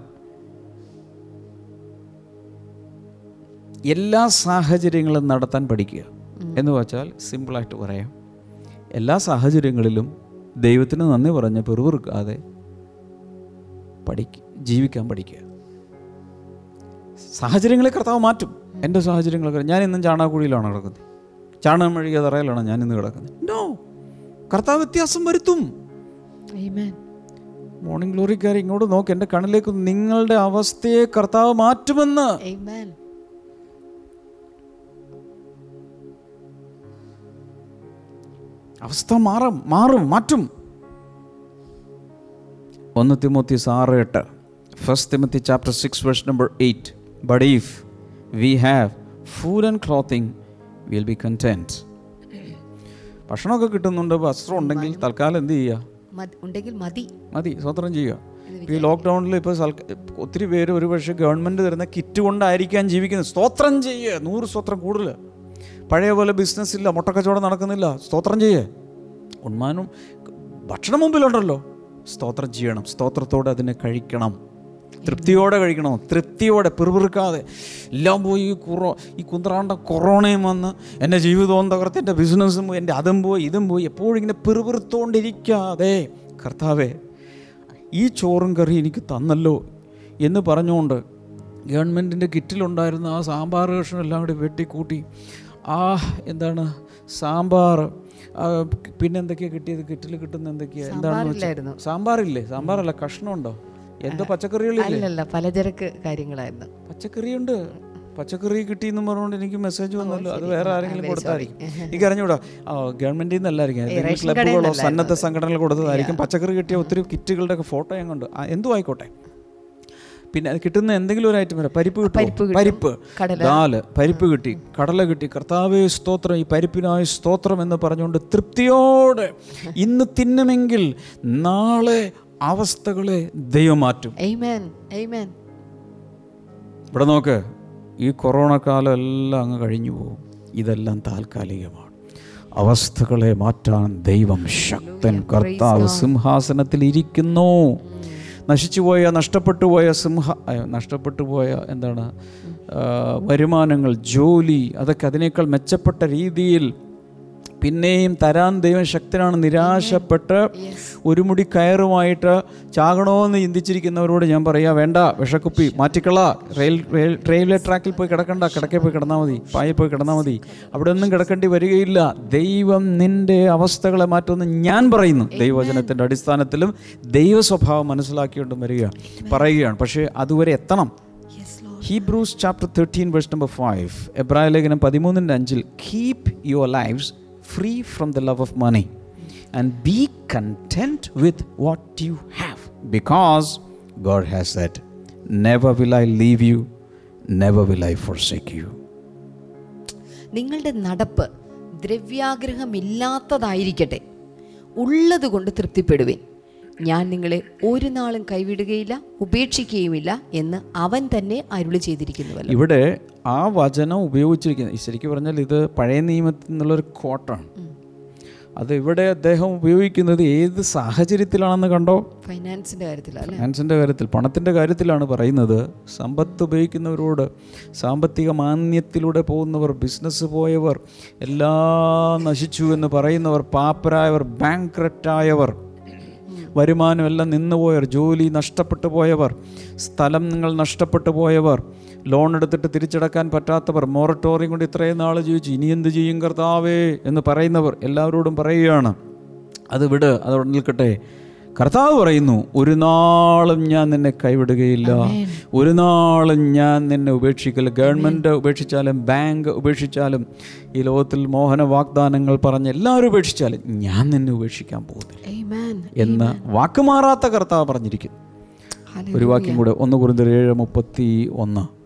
എല്ലാ സാഹചര്യങ്ങളും നടത്താൻ പഠിക്കുക. എന്ന് വെച്ചാൽ സിമ്പിളായിട്ട് പറയാം. എല്ലാ സാഹചര്യങ്ങളിലും ദൈവത്തിന് നന്ദി പറഞ്ഞ് പെറുവിറുക്കാതെ പഠിക്ക ജീവിക്കാൻ പഠിക്കുക. സാഹചര്യങ്ങളെ കർത്താവ് മാറ്റും. എന്റെ സാഹചര്യങ്ങളൊക്കെ ഞാൻ ഇന്നും ചാണകക്കുഴിയിലാണ് കിടക്കുന്നത്. ചാണകം മെഴുകിയ തറയിലാണ് ഞാൻ ഇന്ന് കിടക്കുന്നത്. നോ കർത്താവ് വ്യത്യാസം വരുത്തും. മോർണിംഗ് ഗ്ലോറിക്കാർ ഇങ്ങോട്ട് നോക്ക്. എന്റെ കണ്ണിലേക്ക് നിങ്ങളുടെ അവസ്ഥയെ കർത്താവ് മാറ്റുമെന്ന്. അവസ്ഥ മാറും മാറും മാറ്റും. ഒന്ന് തിമോത്തി ആറ് എട്ട്. First Timothy chapter six verse number eight but if we have food and clothing will be content ഭക്ഷണമൊക്കെ കിട്ടുന്നുണ്ട് വസ്ത്രം ഉണ്ടെങ്കിൽ തൽക്കാലം എന്ത് ചെയ്യുക? മതി- ഉണ്ടെങ്കിൽ മതി. മതി സ്വതന്ത്രം ചെയ്യുക. ഈ ലോക്ക്ഡൗണിൽ ഇപ്പോൾ ഒത്തിരി പേര് ഒരുപക്ഷെ ഗവൺമെന്റ് തരുന്ന കിറ്റ് കൊണ്ടായിരിക്കാൻ ജീവിക്കുന്നത്. സ്തോത്രം ചെയ്യുക നൂറ് സ്തോത്രം കൂടുതൽ പഴയ പോലെ ബിസിനസ് ഇല്ല മുട്ടക്കച്ചവടം നടക്കുന്നില്ല. സ്തോത്രം ചെയ്യേ. ഉണ്മാനും ഭക്ഷണം മുമ്പിലുണ്ടല്ലോ. സ്തോത്രം ചെയ്യണം. സ്തോത്രത്തോടെ അതിനെ കഴിക്കണം. തൃപ്തിയോടെ കഴിക്കണം. തൃപ്തിയോടെ പിറുപിറുക്കാതെ. എല്ലാം പോയി ഈ കുറോ ഈ കുന്ത്രാണ്ട കൊറോണയും വന്ന് എന്റെ ജീവിതവും തകർത്ത് എന്റെ ബിസിനസ്സും പോയി എന്റെ അതും പോയി ഇതും പോയി എപ്പോഴും ഇങ്ങനെ പിറുപിറുത്തോണ്ടിരിക്കാതെ. കർത്താവേ ഈ ചോറും കറി എനിക്ക് തന്നല്ലോ എന്ന് പറഞ്ഞുകൊണ്ട് ഗവൺമെന്റിന്റെ കിറ്റിലുണ്ടായിരുന്ന ആ സാമ്പാർ കഷ്ണം എല്ലാം കൂടി വെട്ടിക്കൂട്ടി ആ എന്താണ്? സാമ്പാർ. പിന്നെ എന്തൊക്കെയാണ് കിട്ടിയത്? കിറ്റിൽ കിട്ടുന്ന എന്തൊക്കെയാണ് എന്താണ് സാമ്പാറില്ലേ? സാമ്പാറല്ല കഷ്ണമുണ്ടോ? എന്തോ പച്ചക്കറികളില്ലേ? പലചരക്ക് കാര്യങ്ങളായിരുന്നു. പച്ചക്കറിയുണ്ട്. പച്ചക്കറി കിട്ടിയെന്ന് പറഞ്ഞുകൊണ്ട് എനിക്ക് മെസ്സേജ് വന്നല്ലോ. അത് വേറെ ആരെങ്കിലും കൊടുത്തായിരിക്കും. എനിക്ക് അറിഞ്ഞൂടാ ഗവൺമെന്റിൽ നിന്നല്ലായിരിക്കും. ഏതെങ്കിലും ക്ലബുകളോ സന്നദ്ധ സംഘടനകൾ കൊടുത്തതായിരിക്കും. പച്ചക്കറി കിട്ടിയ ഒത്തിരി കിറ്റുകളുടെ ഒക്കെ ഫോട്ടോ ഞാൻ കണ്ടു. ആയിക്കോട്ടെ പിന്നെ അത് കിട്ടുന്ന എന്തെങ്കിലും ഒരു ഐറ്റം വരാം. പരിപ്പ് പരിപ്പ് കിട്ടും. പരിപ്പ്. ദാൽ. പരിപ്പ് കിട്ടി. കടല കിട്ടി. കർത്താവേ സ്തോത്രം. ഈ പരിപ്പിനായ സ്തോത്രം എന്ന് പറഞ്ഞുകൊണ്ട് തൃപ്തിയോടെ ഇന്ന് തിന്നുമെങ്കിൽ നാളെ അവസ്ഥകളെ ദൈവം മാറ്റും. ഇവിടെ നോക്ക്. ഈ കൊറോണ കാലം എല്ലാം അങ്ങ് കഴിഞ്ഞു പോകും. ഇതെല്ലാം താൽക്കാലികമാണ്. അവസ്ഥകളെ മാറ്റാൻ ദൈവം ശക്തൻ കർത്താവ് സിംഹാസനത്തിൽ ഇരിക്കുന്നു നശിച്ചുപോയ നഷ്ടപ്പെട്ടു പോയ സിംഹ അയ്യോ, നഷ്ടപ്പെട്ടു പോയ എന്താണ് വരുമാനങ്ങൾ ജോലി അതൊക്കെ അതിനേക്കാൾ മെച്ചപ്പെട്ട രീതിയിൽ പിന്നെയും തരാൻ ദൈവം ശക്തനാണ് നിരാശപ്പെട്ട് ഒരു മുടി കയറുമായിട്ട് ചാകണമെന്ന് ചിന്തിച്ചിരിക്കുന്നവരോട് ഞാൻ പറയാ വേണ്ട വിഷക്കുപ്പി മാറ്റിക്കള. റെയിൽ റെയിൽ റെയിൽവേ ട്രാക്കിൽ പോയി കിടക്കണ്ട കിടക്കെ പോയി കിടന്നാൽ മതി പായിൽ പോയി കിടന്നാൽ മതി. അവിടെ ഒന്നും കിടക്കേണ്ടി വരികയില്ല. ദൈവം നിന്റെ അവസ്ഥകളെ മാറ്റുമെന്ന് ഞാൻ പറയുന്നു. ദൈവവചനത്തിന്റെ അടിസ്ഥാനത്തിലും ദൈവ സ്വഭാവം മനസ്സിലാക്കിയോണ്ടും വരിക പറയുകയാണ്. പക്ഷേ അതുവരെ എത്തണം. Hebrews chapter thirteen verse number five എബ്രാഹിം ലേഖനം പതിമൂന്നിന്റെ അഞ്ചിൽ keep your lives free from the love of money and be content with what you have because God has said never will I leave you never will I forsake you നിങ്ങളുടെ നടപ്പ് ദ്രവ്യാഗ്രഹമില്ലാത്തതായിരിക്കട്ടെ ഉള്ളത് കൊണ്ട് തൃപ്തിപ്പെടുവിൻ ഞാൻ നിങ്ങളെ ഒരു നാളും കൈവിടുകയില്ല ഉപേക്ഷിക്കുകയുമില്ല എന്ന് അവൻ തന്നെ അരുളി ചെയ്തിരിക്കുന്നുവല്ലോ. ഇവിടെ ആ വചനം ഉപയോഗിച്ചിരിക്കുന്നത് ശരിക്കും പറഞ്ഞാൽ ഇത് പഴയ നിയമത്തിൽ നിന്നുള്ളൊരു കോട്ടാണ് അത് ഇവിടെ അദ്ദേഹം ഉപയോഗിക്കുന്നത് ഏത് സാഹചര്യത്തിലാണെന്ന് കണ്ടോ? ഫൈനാൻസിന്റെ കാര്യത്തിലല്ലേ ഫൈനാൻസിന്റെ കാര്യത്തിൽ പണത്തിന്റെ കാര്യത്തിലാണ് പറയുന്നത്. സമ്പത്ത് ഉപയോഗിക്കുന്നവരോട് സാമ്പത്തിക മാന്യത്തിലൂടെ പോകുന്നവർ ബിസിനസ് പോയവർ എല്ലാം നശിച്ചു എന്ന് പറയുന്നവർ പാപ്പരായവർ ബാങ്ക്രറ്റായവർ വരുമാനം നിന്നു നിന്നുപോയവർ ജോലി നഷ്ടപ്പെട്ടു പോയവർ സ്ഥലം നിങ്ങൾ നഷ്ടപ്പെട്ടു പോയവർ ലോൺ എടുത്തിട്ട് തിരിച്ചടക്കാൻ പറ്റാത്തവർ മോറട്ടോറിയം കൊണ്ട് ഇത്രയും നാൾ ജീവിച്ചു ഇനി എന്ത് ചെയ്യും കർത്താവേ എന്ന് പറയുന്നവർ എല്ലാവരോടും പറയുകയാണ്. അത് വിട് അതവിടെ നിൽക്കട്ടെ. കർത്താവ് പറയുന്നു ഒരു നാളും ഞാൻ നിന്നെ കൈവിടുകയില്ല. ഒരു നാളും ഞാൻ നിന്നെ ഉപേക്ഷിക്കില്ല ഗവൺമെന്റ് ഉപേക്ഷിച്ചാലും ബാങ്ക് ഉപേക്ഷിച്ചാലും ഈ ലോകത്തിൽ മോഹന വാഗ്ദാനങ്ങൾ പറഞ്ഞ് എല്ലാവരും ഉപേക്ഷിച്ചാലും ഞാൻ നിന്നെ ഉപേക്ഷിക്കാൻ പോകുന്നില്ല. Amen. എന്ന് വാക്കുമാറാത്ത കർത്താവ് പറഞ്ഞിരിക്കുന്നു. ഒരു വാക്യം കൂടെ ഒന്ന് കുറിന്തർ ഏഴ് മുപ്പത്തി ഒന്ന്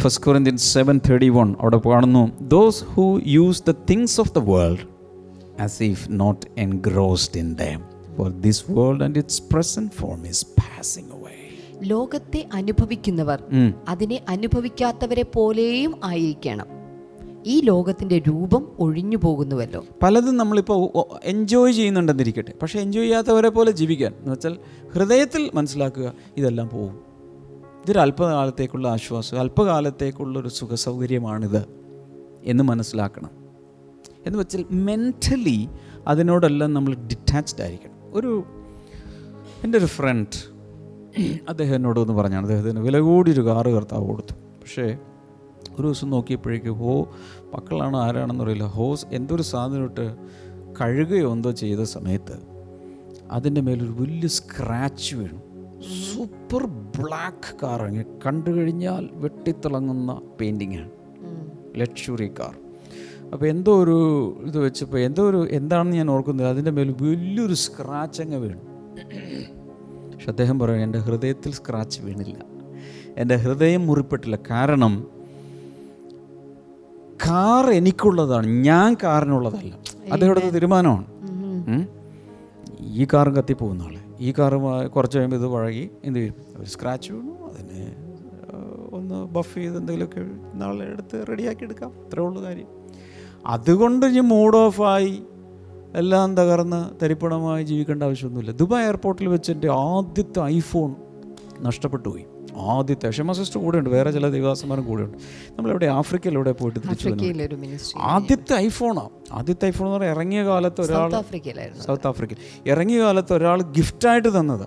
first Corinthian seven thirty one അവിടെ കാണുന്നു those who use the things of the world as if not engrossed in them. For this world and its present form is passing away. ലോകത്തെ അനുഭവിക്കുന്നവർ അതിനെ അനുഭവിക്കാത്തവരെ പോലെയും ആയിരിക്കണം. ഈ ലോകത്തിന്റെ രൂപം ഒഴിഞ്ഞു പോകുന്നുവല്ലോ. പലതും നമ്മളിപ്പോൾ എൻജോയ് ചെയ്യുന്നുണ്ടെന്നിരിക്കട്ടെ. പക്ഷേ എൻജോയ് ചെയ്യാത്തവരെ പോലെ ജീവിക്കാൻ. എന്ന് വെച്ചാൽ ഹൃദയത്തിൽ മനസ്സിലാക്കുക ഇതെല്ലാം പോകും ഇതൊരു അല്പകാലത്തേക്കുള്ള ആശ്വാസം അല്പകാലത്തേക്കുള്ള ഒരു സുഖസൗകര്യമാണിത് എന്ന് മനസ്സിലാക്കണം. എന്ന് വെച്ചാൽ മെന്റലി അതിനോടെല്ലാം നമ്മൾ ഡിറ്റാച്ച്ഡ് ആയിരിക്കണം. ഒരു എന്റെ ഒരു ഫ്രണ്ട് അദ്ദേഹം എന്നോട് ഒന്ന് പറഞ്ഞാണ്. അദ്ദേഹത്തിന് വില ഒരു കാറ് കർത്താവ് കൊടുത്തു. പക്ഷേ ഒരു ദിവസം നോക്കിയപ്പോഴേക്ക് ഹോ മക്കളാണോ ആരാണെന്ന് അറിയില്ല. ഹോസ് എന്തൊരു സാധനം ഇട്ട് കഴുകുകയോ എന്തോ ചെയ്ത സമയത്ത് അതിന്റെ മേലൊരു വലിയ സ്ക്രാച്ച് വീണു. സൂപ്പർ ബ്ലാക്ക് കാർ അങ്ങനെ കണ്ടു കഴിഞ്ഞാൽ വെട്ടിത്തിളങ്ങുന്ന പെയിന്റിങ്ങാണ് ലക്ഷറി കാർ അപ്പോൾ എന്തോ ഒരു ഇത് വെച്ചപ്പോൾ എന്തോ ഒരു എന്താണെന്ന് ഞാൻ ഓർക്കുന്നത് അതിന്റെ മേൽ വലിയൊരു സ്ക്രാച്ച് അങ്ങ് വീണു. പക്ഷെ അദ്ദേഹം പറയും എന്റെ ഹൃദയത്തിൽ സ്ക്രാച്ച് വീണില്ല. എന്റെ ഹൃദയം മുറിപ്പെട്ടില്ല. കാരണം കാർ എനിക്കുള്ളതാണ്. ഞാൻ കാറിനുള്ളതല്ല. അദ്ദേഹത്തെ തീരുമാനമാണ്. ഈ കാറും കത്തിപ്പോകുന്ന ആളെ. ഈ കാറ് കുറച്ച് കഴിയുമ്പോൾ ഇത് വഴകി എന്ത് ചെയ്യും? ഒരു സ്ക്രാച്ച് വീണു. അതിനെ ഒന്ന് ബഫ് ചെയ്ത് എന്തെങ്കിലുമൊക്കെ നാളെ എടുത്ത് റെഡിയാക്കി എടുക്കാം. അത്രേ ഉള്ളൂ കാര്യം. അതുകൊണ്ട് ഇനി മൂഡ് ഓഫായി എല്ലാം തകർന്ന് തരിപ്പണമായി ജീവിക്കേണ്ട ആവശ്യമൊന്നുമില്ല. ദുബായ് എയർപോർട്ടിൽ വെച്ച് എന്റെ ആദ്യത്തെ ഐഫോൺ നഷ്ടപ്പെട്ടു പോയി. ആദ്യത്തെ ക്ഷമ സിസ്റ്റർ കൂടെയുണ്ട് വേറെ ചില ദിവസന്മാരും കൂടെ ഉണ്ട് നമ്മളെവിടെ? ആഫ്രിക്കയിലെവിടെ പോയിട്ട് തിരിച്ചു ആദ്യത്തെ ഐഫോണാണ് ആദ്യത്തെ ഐഫോൺ എന്ന് പറഞ്ഞാൽ ഇറങ്ങിയ കാലത്ത് ഒരാൾ സൗത്ത് ആഫ്രിക്കയിൽ ഇറങ്ങിയ കാലത്ത് ഒരാൾ ഗിഫ്റ്റായിട്ട് തന്നത്.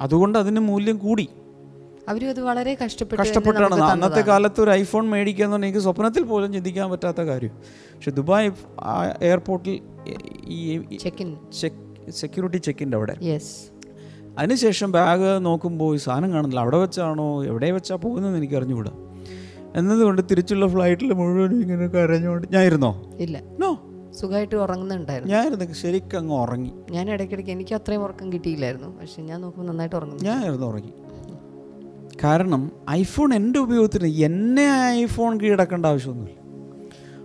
അതുകൊണ്ട് അതിന് മൂല്യം കൂടി. അവരും അത് വളരെ കഷ്ടപ്പെട്ട് കഷ്ടപ്പെട്ടാണ്. അന്നത്തെ. കാലത്ത് ഒരു ഐഫോൺ പറഞ്ഞാൽ എനിക്ക് സ്വപ്നത്തിൽ പോലും ചിന്തിക്കാൻ പറ്റാത്ത കാര്യം. പക്ഷെ ദുബായ് എയർപോർട്ടിൽ ഈ. സെക്യൂരിറ്റി ചെക്കിന്റെ അവിടെ. അതിനുശേഷം ബാഗ് നോക്കുമ്പോൾ ഈ സാധനം കാണുന്നില്ല. അവിടെ വെച്ചാണോ എവിടെ വെച്ചാൽ പോകുന്നതെന്ന് എനിക്ക് അറിഞ്ഞുകൂടാ എന്നതുകൊണ്ട് തിരിച്ചുള്ള ഫ്ലൈറ്റിൽ മുഴുവൻ ഇങ്ങനെ കരഞ്ഞുകൊണ്ട് ഞാൻ ഇരുന്നോ ഇല്ല. നോ. സുഖമായിട്ട് ഉറങ്ങുന്നുണ്ടായിരുന്നു. ഞാനിരുന്നു. ശരിക്കും അങ്ങ് ഉറങ്ങി. ഞാൻ ഇടയ്ക്കിടയ്ക്ക് എനിക്ക് അത്രയും ഉറക്കം കിട്ടിയില്ലായിരുന്നു. പക്ഷെ ഞാൻ നോക്കുമ്പോൾ നന്നായിട്ട് ഉറങ്ങുന്നു ഞാൻ ഇരുന്ന് ഉറങ്ങി. കാരണം ഐഫോൺ എന്റെ ഉപയോഗത്തിന് എന്നെ ഐഫോൺ കീഴടക്കേണ്ട ആവശ്യമൊന്നുമില്ല.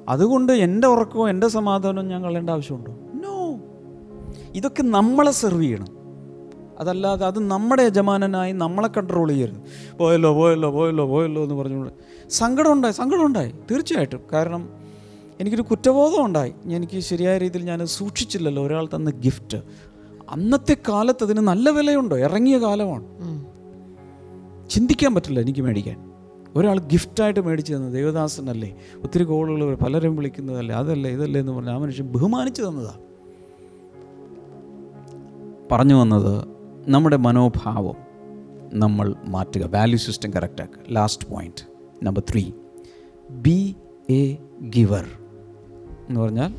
അതുകൊണ്ട് എന്റെ ഉറക്കവും എന്റെ സമാധാനവും ഞാൻ കളയേണ്ട ആവശ്യമുണ്ടോ? നോ ഇതൊക്കെ നമ്മളെ സെർവ് ചെയ്യണം. അതല്ലാതെ അത് നമ്മുടെ യജമാനനായി നമ്മളെ കൺട്രോൾ ചെയ്യരുത്. പോയല്ലോ പോയല്ലോ പോയല്ലോ പോയല്ലോ എന്ന് പറഞ്ഞുകൊണ്ട്. സങ്കടം ഉണ്ടായി സങ്കടം ഉണ്ടായി തീർച്ചയായിട്ടും. കാരണം എനിക്കൊരു കുറ്റബോധം ഉണ്ടായി. എനിക്ക് ശരിയായ രീതിയിൽ ഞാൻ സൂക്ഷിച്ചില്ലല്ലോ. ഒരാൾ തന്ന ഗിഫ്റ്റ് അന്നത്തെ കാലത്ത് അതിന് നല്ല വിലയുണ്ടോ? ഇറങ്ങിയ കാലമാണ്. ചിന്തിക്കാൻ പറ്റില്ല എനിക്ക് മേടിക്കാൻ. ഒരാൾ ഗിഫ്റ്റായിട്ട് മേടിച്ചു തന്നത് ദേവദാസനല്ലേ? ഒത്തിരി കോളുകൾ പലരും വിളിക്കുന്നതല്ലേ അതല്ലേ ഇതല്ലേ എന്ന് പറഞ്ഞ് ആ മനുഷ്യൻ ബഹുമാനിച്ചു തന്നതാ. പറഞ്ഞു വന്നത് നമ്മുടെ മനോഭാവം നമ്മൾ മാറ്റുക. Value system കറക്റ്റാക്കുക last point number three be a giver എന്ന് പറഞ്ഞാൽ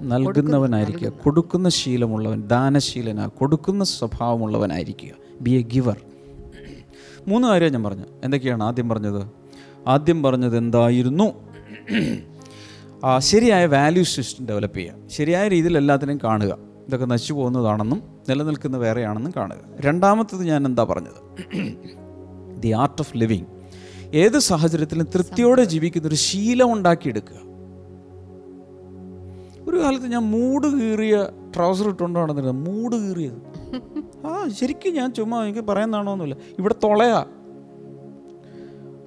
നൽകുന്നവനായിരിക്കുക. കൊടുക്കുന്ന ശീലമുള്ളവൻ ദാനശീലന. കൊടുക്കുന്ന സ്വഭാവമുള്ളവനായിരിക്കുക. ബി എ ഗിവർ മൂന്ന് കാര്യം ഞാൻ പറഞ്ഞു. എന്തൊക്കെയാണ് ആദ്യം പറഞ്ഞത്? ആദ്യം പറഞ്ഞത് എന്തായിരുന്നു? ശരിയായ വാല്യൂ സിസ്റ്റം ഡെവലപ്പ് ചെയ്യുക. ശരിയായ രീതിയിൽ എല്ലാത്തിനെയും കാണുക. ഇതൊക്കെ നശിച്ചു പോകുന്നതാണെന്നും നിലനിൽക്കുന്ന വേറെയാണെന്നും കാണുക. രണ്ടാമത്തത് ഞാൻ എന്താ പറഞ്ഞത്? ദി ആർട്ട് ഓഫ് ലിവിങ് ഏത് സാഹചര്യത്തിലും തൃപ്തിയോടെ ജീവിക്കുന്ന ഒരു ശീലം ഉണ്ടാക്കിയെടുക്കുക. ഒരു കാലത്ത് ഞാൻ മൂട് കീറിയ ട്രൗസർ ഇട്ടുകൊണ്ട് നടന്നിരുന്നത് മൂട് കീറിയത്. ആ ശരിക്കും ഞാൻ ചുമ്മാ എനിക്ക് പറയുന്നതാണോന്നില്ല ഇവിടെ തൊളയാ.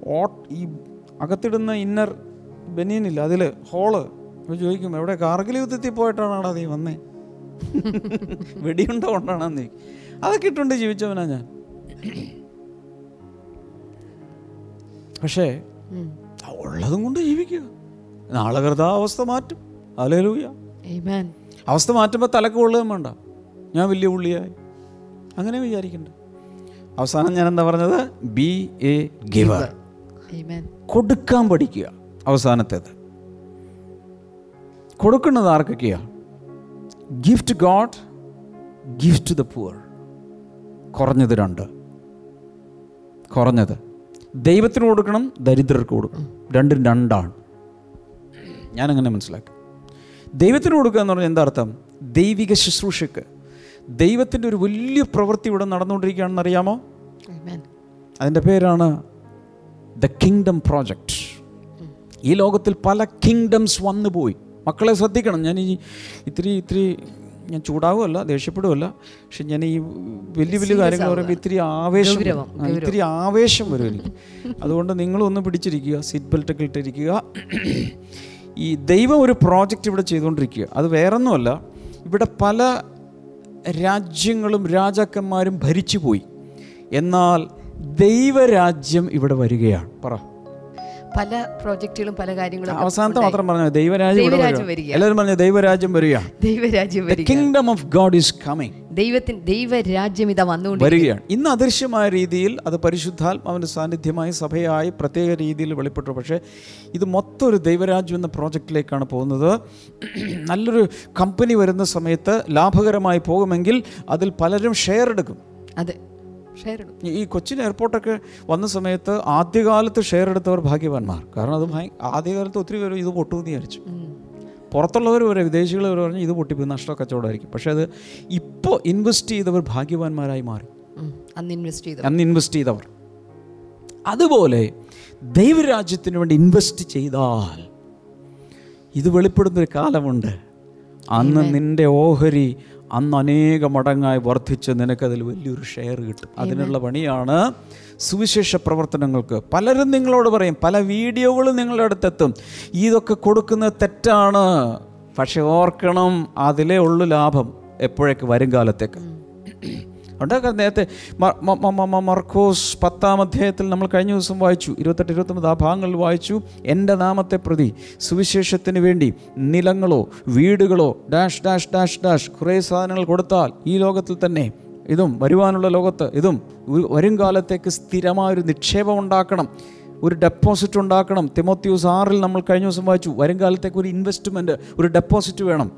ഓ ഈ അകത്തിടുന്ന ഇന്നർ ബനിയനില്ല അതിൽ ഹോൾ. അപ്പോൾ ചോദിക്കും എവിടെ? കാർഗിൽ യുദ്ധത്തിൽ പോയിട്ടാണാടാ നീ വന്നേ? വെടിയുണ്ട കൊണ്ടാണോ നീ അതൊക്കെ ഇട്ടുണ്ട് ജീവിച്ചവനാ ഞാൻ. പക്ഷേ. ഉള്ളതും കൊണ്ട് ജീവിക്കുക. നാളെ കൃതാവസ്ഥ മാറ്റും. അവസ്ഥ മാറ്റുമ്പോൾ തലക്ക് കൊള്ളുകയും വേണ്ട. ഞാൻ വലിയ പുള്ളിയായി. അങ്ങനെ വിചാരിക്കണ്ട. അവസാനം ഞാൻ എന്താ പറഞ്ഞത് ബി എ ഗിവർ. കൊടുക്കാൻ പഠിക്കുക. അവസാനത്തേത്. കൊടുക്കുന്നത് ആർക്കൊക്കെയാ? Gift God gift the poor കുറഞ്ഞത് രണ്ട്. കുറഞ്ഞത്. ദൈവത്തിന് കൊടുക്കണം ദരിദ്രർക്ക് കൊടുക്കണം. രണ്ടും രണ്ടാണ്. ഞാനങ്ങനെ മനസ്സിലാക്കി. ദൈവത്തിന് കൊടുക്കുക എന്ന് പറഞ്ഞാൽ എന്താ അർത്ഥം? ദൈവിക ശുശ്രൂഷയ്ക്ക് ദൈവത്തിന്റെ ഒരു വലിയ പ്രവൃത്തി ഇവിടെ നടന്നുകൊണ്ടിരിക്കുകയാണെന്ന് അറിയാമോ. അതിന്റെ പേരാണ് ദ കിങ്ഡം പ്രോജക്റ്റ് ഈ ലോകത്തിൽ പല കിങ്ഡംസ് വന്നു പോയി മക്കളെ ശ്രദ്ധിക്കണം. ഞാൻ ഈ ഇത്തിരി ഇത്തിരി ഞാൻ ചൂടാവുമല്ല ദേഷ്യപ്പെടുമല്ല പക്ഷെ ഞാൻ ഈ വലിയ വലിയ കാര്യങ്ങൾ പറയുമ്പോൾ ഇത്തിരി ആവേശം. ഇത്തിരി ആവേശം വരും എനിക്ക്. അതുകൊണ്ട് നിങ്ങളൊന്ന് പിടിച്ചിരിക്കുക സീറ്റ് ബെൽറ്റൊക്കെ ഇട്ടിരിക്കുക. ഈ ദൈവം ഒരു പ്രോജക്റ്റ് ഇവിടെ ചെയ്തുകൊണ്ടിരിക്കുക. അത് വേറൊന്നുമല്ല. ഇവിടെ പല രാജ്യങ്ങളും രാജാക്കന്മാരും ഭരിച്ചുപോയി. എന്നാൽ ദൈവരാജ്യം ഇവിടെ വരികയാണ്. പറ. പല പ്രോജക്റ്റുകളും പല കാര്യങ്ങളും അവസാനത്തെ മാത്രം പറഞ്ഞു ദൈവരാജ്യം. എല്ലാവരും പറഞ്ഞു ദൈവരാജ്യം വരിക ദൈവരാജ്യം kingdom of God is coming ദൈവത്തിന് ദൈവരാജ്യം ഇതാ വന്നുകൊണ്ട് വരികയാണ്. ഇന്ന് അദൃശ്യമായ രീതിയിൽ അത് പരിശുദ്ധാത്മാവിന്റെ സാന്നിധ്യമായി സഭയായി പ്രത്യേക രീതിയിൽ വെളിപ്പെട്ടു. പക്ഷേ ഇത് മൊത്തം ഒരു ദൈവരാജ്യം എന്ന പ്രോജക്റ്റിലേക്കാണ് പോകുന്നത്. നല്ലൊരു കമ്പനി വരുന്ന സമയത്ത് ലാഭകരമായി പോകുമെങ്കിൽ അതിൽ പലരും ഷെയർ എടുക്കും. അതെ ഷെയർ എടുക്കും. ഈ- ഈ കൊച്ചിൻ എയർപോർട്ടൊക്കെ വന്ന സമയത്ത് ആദ്യകാലത്ത് ഷെയർ എടുത്തവർ ഭാഗ്യവാന്മാർ. കാരണം അത് ആദ്യകാലത്ത് ഒത്തിരി പേര് ഇത് പൊട്ടുമെന്ന് വിചാരിച്ചു. പുറത്തുള്ളവർ വരെ വിദേശികൾ വരെ പറഞ്ഞ് ഇത് പൊട്ടിപ്പോയി നഷ്ട കച്ചവടമായിരിക്കും. പക്ഷേ അത് ഇപ്പോൾ ഇൻവെസ്റ്റ് ചെയ്തവർ ഭാഗ്യവാന്മാരായി മാറി. അന്ന് ഇൻവെസ്റ്റ് ചെയ്തവർ. അന്ന് ഇൻവെസ്റ്റ് ചെയ്തവർ. അതുപോലെ ദൈവരാജ്യത്തിന് വേണ്ടി ഇൻവെസ്റ്റ് ചെയ്താൽ ഇത് വെളിപ്പെടുന്നൊരു കാലമുണ്ട്. അന്ന് നിന്റെ ഓഹരി അന്ന് അനേക മടങ്ങായി വർദ്ധിച്ച് നിനക്കതിൽ വലിയൊരു ഷെയർ കിട്ടും. അതിനുള്ള പണിയാണ് സുവിശേഷ പ്രവർത്തനങ്ങൾക്ക് പലരും നിങ്ങളോട് പറയും പല വീഡിയോകളും നിങ്ങളുടെ അടുത്തെത്തും. ഇതൊക്കെ കൊടുക്കുന്നത് തെറ്റാണ്. പക്ഷെ ഓർക്കണം അതിലേ ഉള്ളു ലാഭം എപ്പോഴേക്ക് വരും കാലത്തേക്ക്. ഉണ്ടാക്കാൻ നേരത്തെ മർക്കോസ് പത്താം അധ്യായത്തിൽ നമ്മൾ കഴിഞ്ഞ ദിവസം വായിച്ചു ഇരുപത്തെട്ട് ഇരുപത്തൊമ്പത് ആ ഭാഗങ്ങളിൽ വായിച്ചു. എന്റെ നാമത്തെ പ്രതി സുവിശേഷത്തിന് വേണ്ടി നിലങ്ങളോ വീടുകളോ ഡാഷ് ഡാഷ് ഡാഷ് ഡാഷ് കുറേ സാധനങ്ങൾ കൊടുത്താൽ ഈ ലോകത്തിൽ തന്നെ ഇതും വരുവാനുള്ള ലോകത്ത് ഇതും വരും കാലത്തേക്ക് സ്ഥിരമായൊരു നിക്ഷേപം ഉണ്ടാക്കണം. ഒരു ഡെപ്പോസിറ്റ് ഉണ്ടാക്കണം. തിമോത്യൂസ് ആറിൽ നമ്മൾ കഴിഞ്ഞ ദിവസം വായിച്ചു വരും കാലത്തേക്ക് ഒരു ഇൻവെസ്റ്റ്മെന്റ് ഒരു ഡെപ്പോസിറ്റ് വേണം.